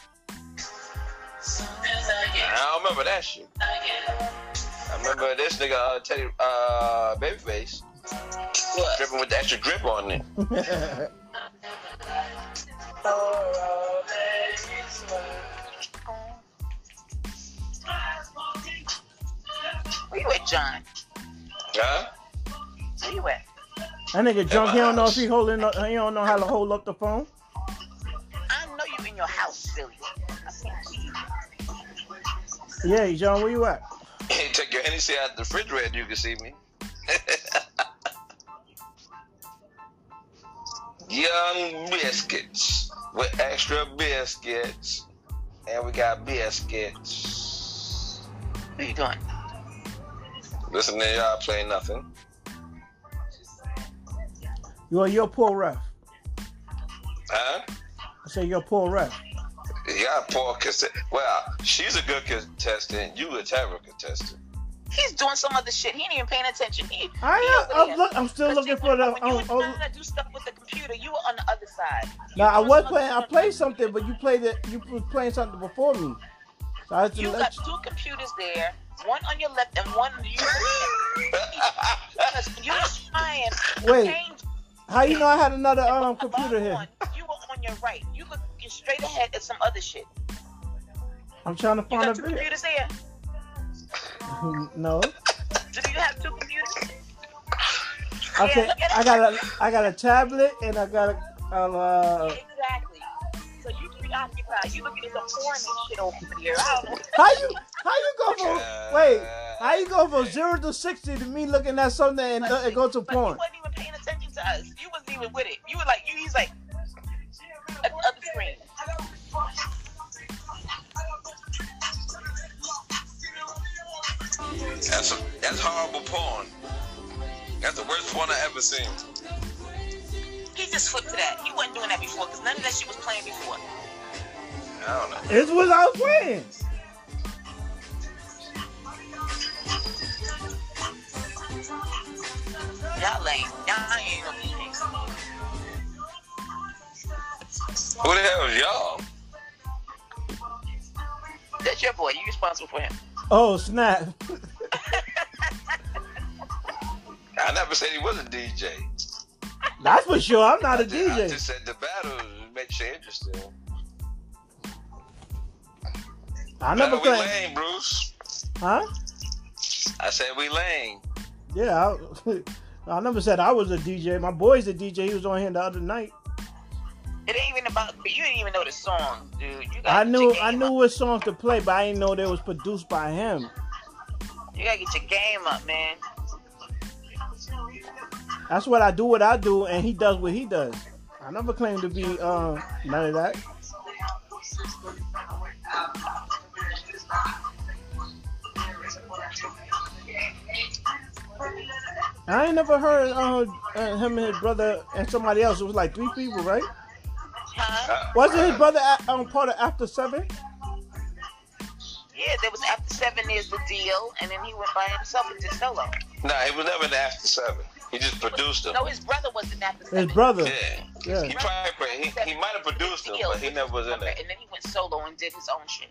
I don't remember that shit. I remember this nigga uh, Teddy uh Babyface What? dripping with the extra drip on it. Where you at, John? Huh? Where you at? That nigga drunk. He don't know if he holding. Up, he don't know how to hold up the phone. I know you in your house, silly. I can't see you. Yeah, John, where you at? Take your Hennessy out the refrigerator, you can see me. Young biscuits with extra biscuits. And we got biscuits. What are you doing? Listen to y'all play nothing. You are your poor ref. Huh? I say you're a poor ref. Yeah, poor contestant. Well, she's a good contestant. You a terrible contestant. He's doing some other shit. He ain't even paying attention. He, I he. I'm, look, I'm still But looking for the. when, you Um, were oh, trying to do stuff with the computer, you were on the other side. You now I was playing. I played something, but you played it. You was playing something before me. So I had to You got two computers there, one on your left and one on your right. Because you was trying to Wait, change How you know I had another um computer here? one, You were on your right. You looking straight ahead at some other shit. I'm trying to You find a got two video. computers there. No. Do you have two computers? Okay, Yeah, I got a I got a tablet and I got a uh, Exactly. So you preoccupied. You looking at some porn and shit over here. I don't know. how you how you go from wait how you go from zero to sixty to me looking at something and uh, it go to But porn? you wasn't even paying attention to us. You wasn't even with it. You were like, you, he's like, at the other screen. That's a, that's horrible porn. That's the worst porn I ever seen. He just flipped to that. He wasn't doing that before because none of that shit was playing before. I don't know. It's what I was playing. Y'all lame. Y'all ain't no DJs. Who the hell is y'all? That's your boy. You responsible for him. Oh snap! I never said he was a DJ. That's for sure. I'm not a I ju- I DJ. just said the battle makes you interesting. I never we claimed, lame, Bruce. huh? I said we lame. Yeah, I, I never said I was a DJ. My boy's a DJ. He was on here the other night. It ain't even about. You didn't even know the song, dude. I knew I knew Up. what songs to play, but I didn't know they was produced by him. You gotta get your game up, man. That's what I do. What I do, and he does what he does. I never claimed to be uh, none of that. I ain't never heard uh, him and his brother and somebody else. It was like three people, right? Huh? Uh, Wasn't his brother a- um, part of After Seven? Yeah, there was after seven is the deal, and then he went by himself and did solo. Nah, he was never in after seven. He just produced them. No, his brother was in after seven. His brother. Yeah. Yeah. He probably he, he might have produced them, but he never was in it. And then he went solo and did his own shit.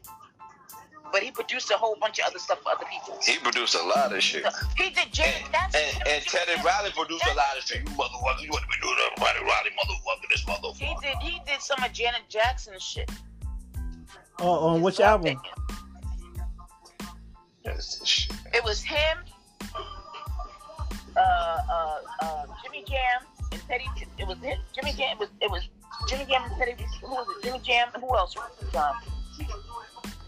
But he produced a whole bunch of other stuff for other people. He produced a lot of shit. So, he did Jay. And, That's and, and Teddy Riley produced a lot of shit. You motherfucker, you want to be doing that? Teddy Riley, motherfucker, this motherfucker. He did. He did some of Janet Jackson's shit. Oh, on which album? That's shit. It was him, uh, uh, uh, Jimmy Jam, and Teddy. It was him, Jimmy Jam. It was it was Jimmy Jam and Teddy. Who was it? Jimmy Jam. and Who else? Um,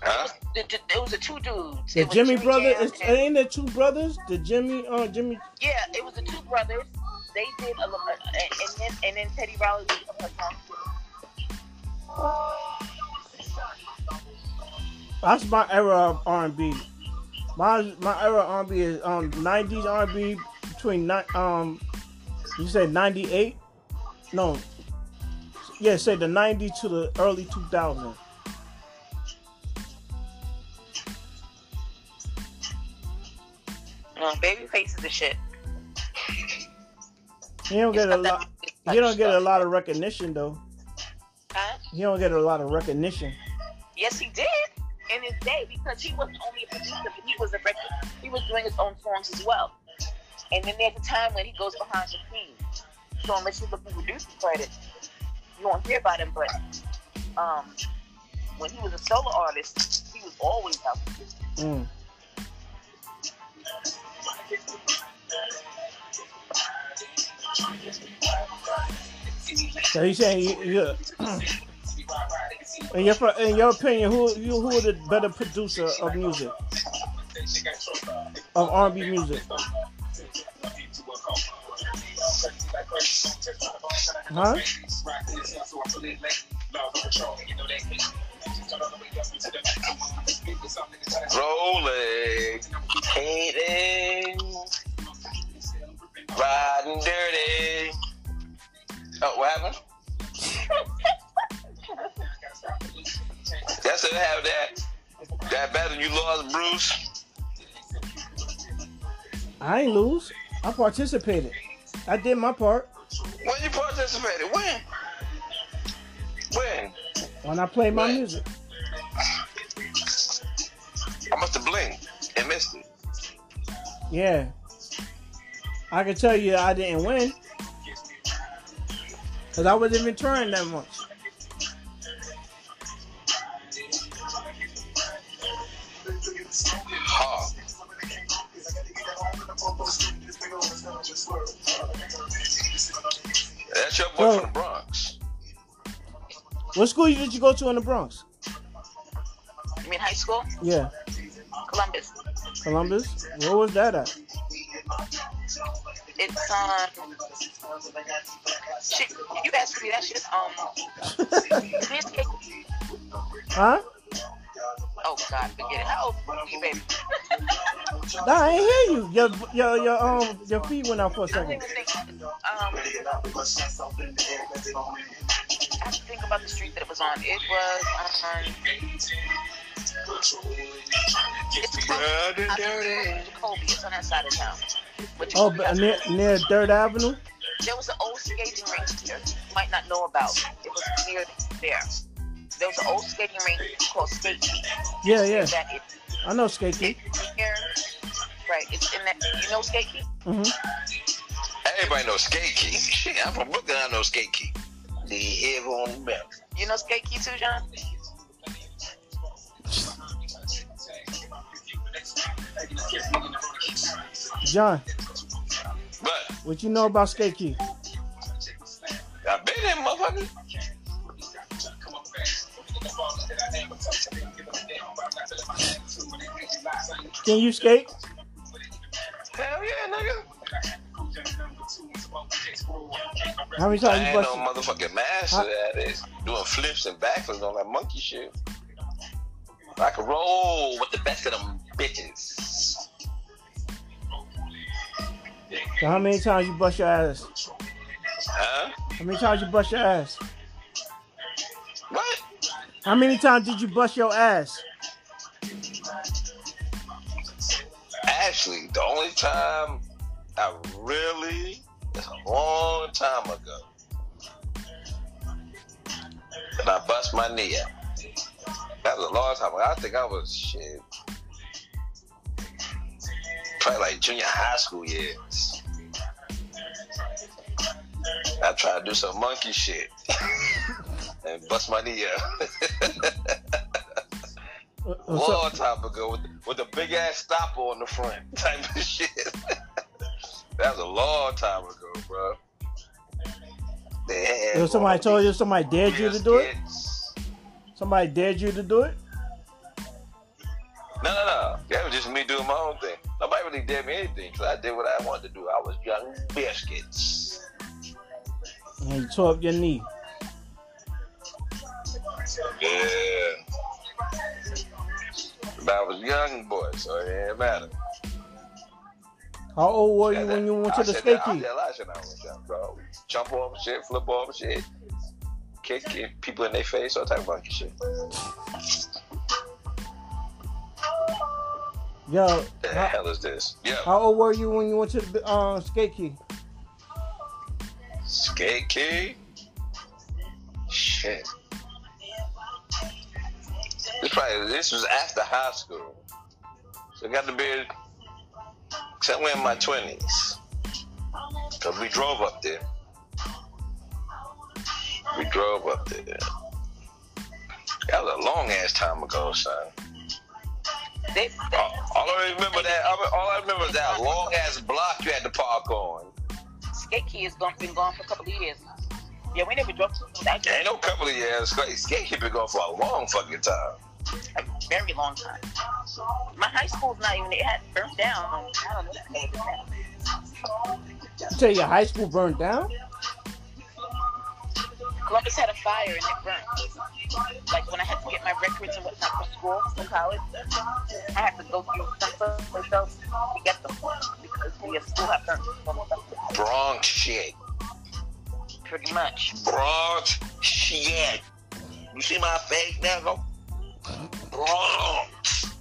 Huh? the, the, it was the two dudes. The It Jimmy brother. Is, and- ain't there two brothers? The Jimmy, uh, Jimmy. yeah, it was the two brothers. They did a, little- uh, and and then and then Teddy Riley did some of her songs. That's my era of R&B. My my era of R&B is um 90s R&B between ni- um you say 98? No. Yeah, say the 90s to the early 2000s. No, Babyface is the shit. He don't get a lot. He don't get a lot of recognition though. Huh? He don't get a lot of recognition. Yes, he did in his day because he wasn't only a producer, but he was a record. He was doing his own songs as well. And then there's a time when he goes behind the scenes. So unless you look at producer credit, you won't hear about him. But um, when he was a solo artist, he was always out. Mm. So you saying you, you in your in your opinion, who you who are the better producer of music of R&B music? Huh? Rolling, hating, riding dirty. Oh, what happened? That's it. Have that. That better you lost, Bruce. I ain't lose. I participated. I did my part When you participated, when? When? when I played my Right. music. I must have blinked and missed it. Yeah. I can tell you I didn't win. Cause I wasn't even trying that much. Huh. That's your boy Bro. from the Bronx. What school did you go to in the Bronx? You mean high school? Yeah. Columbus. Columbus? Where was that at? It's um. Shit, you asked me that shit. Um. Huh? Oh God, forget it. How old are you, baby? Nah, I hear you. Your your your um your feet went out for a I don't second. even think. Um. I have to think about the street that it was on. It was on. It's Riding close. dirty. Jacobi. It's on that side of town. Which Oh, but near near Third Avenue. there was an old skating rink here. You might not know about. It was near there. There was an old skating rink called Skate Key. Yeah, yeah. That is I know Skate Key. here. Right. It's in that. You know Skate Key? hmm Everybody knows Skate Key. Shit, I'm from Brooklyn. I know Skate Key. The head on the belt. You know Skate Key too, John? John, But what you know about Skate Key? I've been there, motherfucker. Can you skate? Hell yeah, nigga. How many I times you ain't no bust? motherfucking master Huh? at it. Doing flips and backflips on that monkey shit. I can roll with the best of them bitches. So how many times you bust your ass? Huh? How many times you bust your ass? What? How many times did you bust your ass? Actually, the only time I really, it's a long time ago, and I bust my knee out. That was a long time ago. I think I was shit. Probably like junior high school years. I tried to do some monkey shit and bust my knee out. So- long time ago with, with a big ass stopper on the front type of shit. that was a long time ago, bro. Yo, somebody told you somebody dared you to do it? Somebody dared you to do it? No, no, no. That was just me doing my own thing. Nobody really dared me anything because I did what I wanted to do. I was young biscuits. And you tore up your knee. Yeah. But I was young boy, so it didn't matter. How old were you Yeah, when you went I to the skate I key? did a lot of shit when I was young, bro. Jump off shit, flip off shit, kick, kick people in their face, all type of funky shit. Yo, The how, hell is this? Yeah, how old were you when you went to the uh, skate key? skate key. Shit. This probably this was after high school, so I got to be somewhere in my twenties. Cause we drove up there. We drove up there. That was a long ass time ago, son. They, they, All, all I remember that all I remember is that long ass block you had to park on. skate key has gone, been gone for a couple of years. Yeah, we never drove to Ain't no couple of years. Skate skate been gone for a long fucking time. A very long time. My high school's not even, it had burnt down. I don't know if it was down. You say your high school burned down? Columbus had a fire and it burned. Like when I had to get my records and whatnot for school, for college, I had to go through someplace else to get them because the school had burnt. Bronx shit. Pretty much. Bronx shit. You see my face now? Go. Bronx.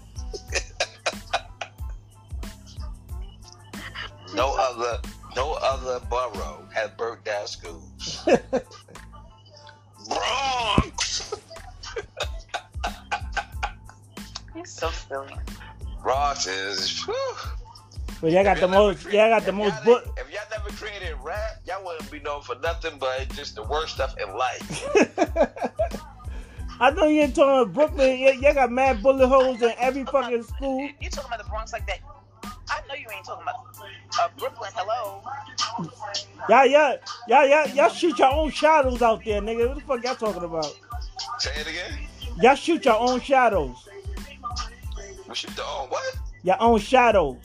no other, no other borough had burnt down schools. Bronx. It's so silly. Bronx is. whew. But y'all got the most. Y'all got the most. Book. If y'all never created rap, y'all wouldn't be known for nothing but just the worst stuff in life. I know you ain't talking about Brooklyn. Y- y'all got mad bullet holes in every fucking school. You talking about the Bronx like that? I know you ain't talking about uh, Brooklyn. Hello. Y'all, y'all, y'all, y'all, y'all shoot your own shadows out there, nigga. What the fuck y'all talking about? Say it again. Y'all shoot your own shadows. We should do oh, what? Your own shadows.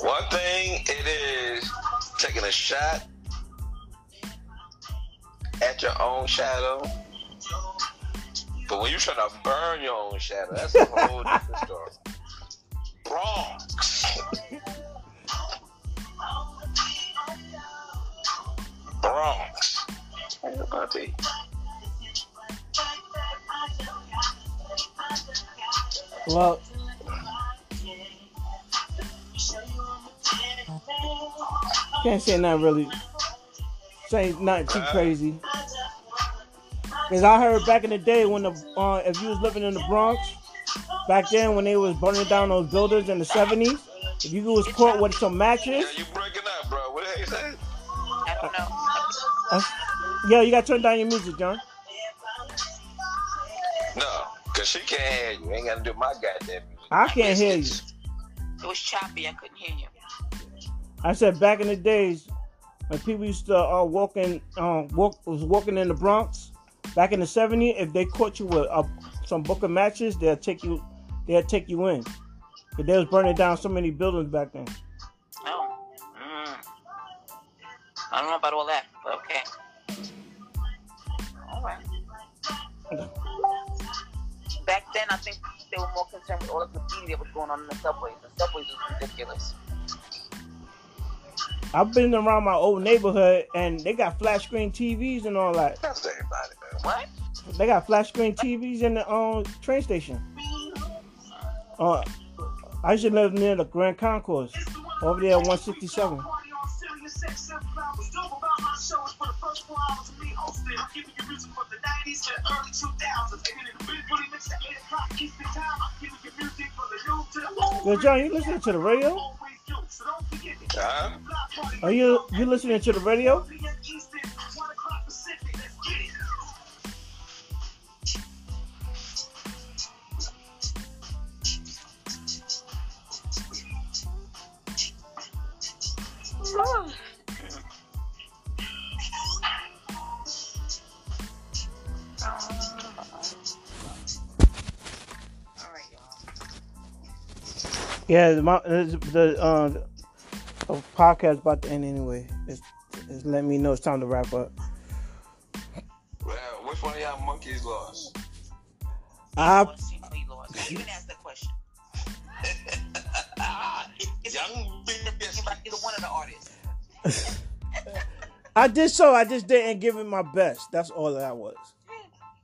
One thing it is taking a shot at your own shadow. But when you're trying to burn your own shadow, that's a whole different story. Bronx. Bronx. Where's it gonna be? Well, can't say nothing really. Say nothing too crazy. Cause I heard back in the day when the uh, if you was living in the Bronx, back then when they was burning down those buildings in the seventies, if you was caught with some matches. Yeah, you breaking up, bro. What the hell you say? I don't know. uh, yo, you gotta turn down your music, John. No, cause she can't hear you. Ain't gotta do my goddamn music. I can't hear you. It was choppy. I couldn't hear you. I said back in the days when people used to uh, walk in, uh, walk was walking in the Bronx. Back in the '70s, if they caught you with uh, some book of matches, they'll take you, they'll take you in. But they was burning down so many buildings back then. Oh. Mm. I don't know about all that, but okay. All right. Back then, I think they were more concerned with all the graffiti that was going on in the subways. The subways was ridiculous. I've been around my old neighborhood, and they got flat screen TVs and all that. That's everybody, man. What? They got flat screen TVs in the um, train station. Uh, I used to live near the Grand Concourse, over there at 167. Yo, John, you listening to the radio? Huh? Are you you listening to the radio? All Yeah, the, mo- the, the uh, podcast about to end anyway. It's, it's letting me know it's time to wrap up. Well, which one of y'all monkeys lost? I Let's see lost. You didn't ask that question. It's Young it's about either one of the artists. I did so. I just didn't give it my best. That's all that was.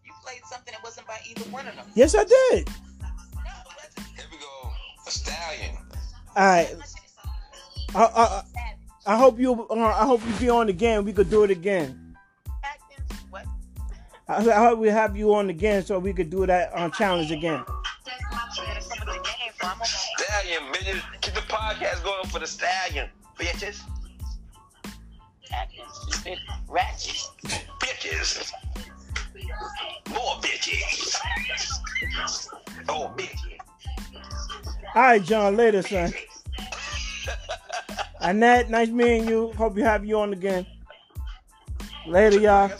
You played something that wasn't by either one of them. Yes, I did. A stallion. All right. I, I, I hope you. Uh, I hope you be on again. We could do it again. What? I, I hope we have you on again so we could do that on challenge again. You're gonna come with the game, so I'm gonna Stallion, bitches. Keep the podcast going for the stallion. Bitches. Atkins. Ratchet. Bitches. More bitches. Oh, bitches. All right, John. Later, son. Annette, nice meeting you. Hope you have you on again. Later, y'all.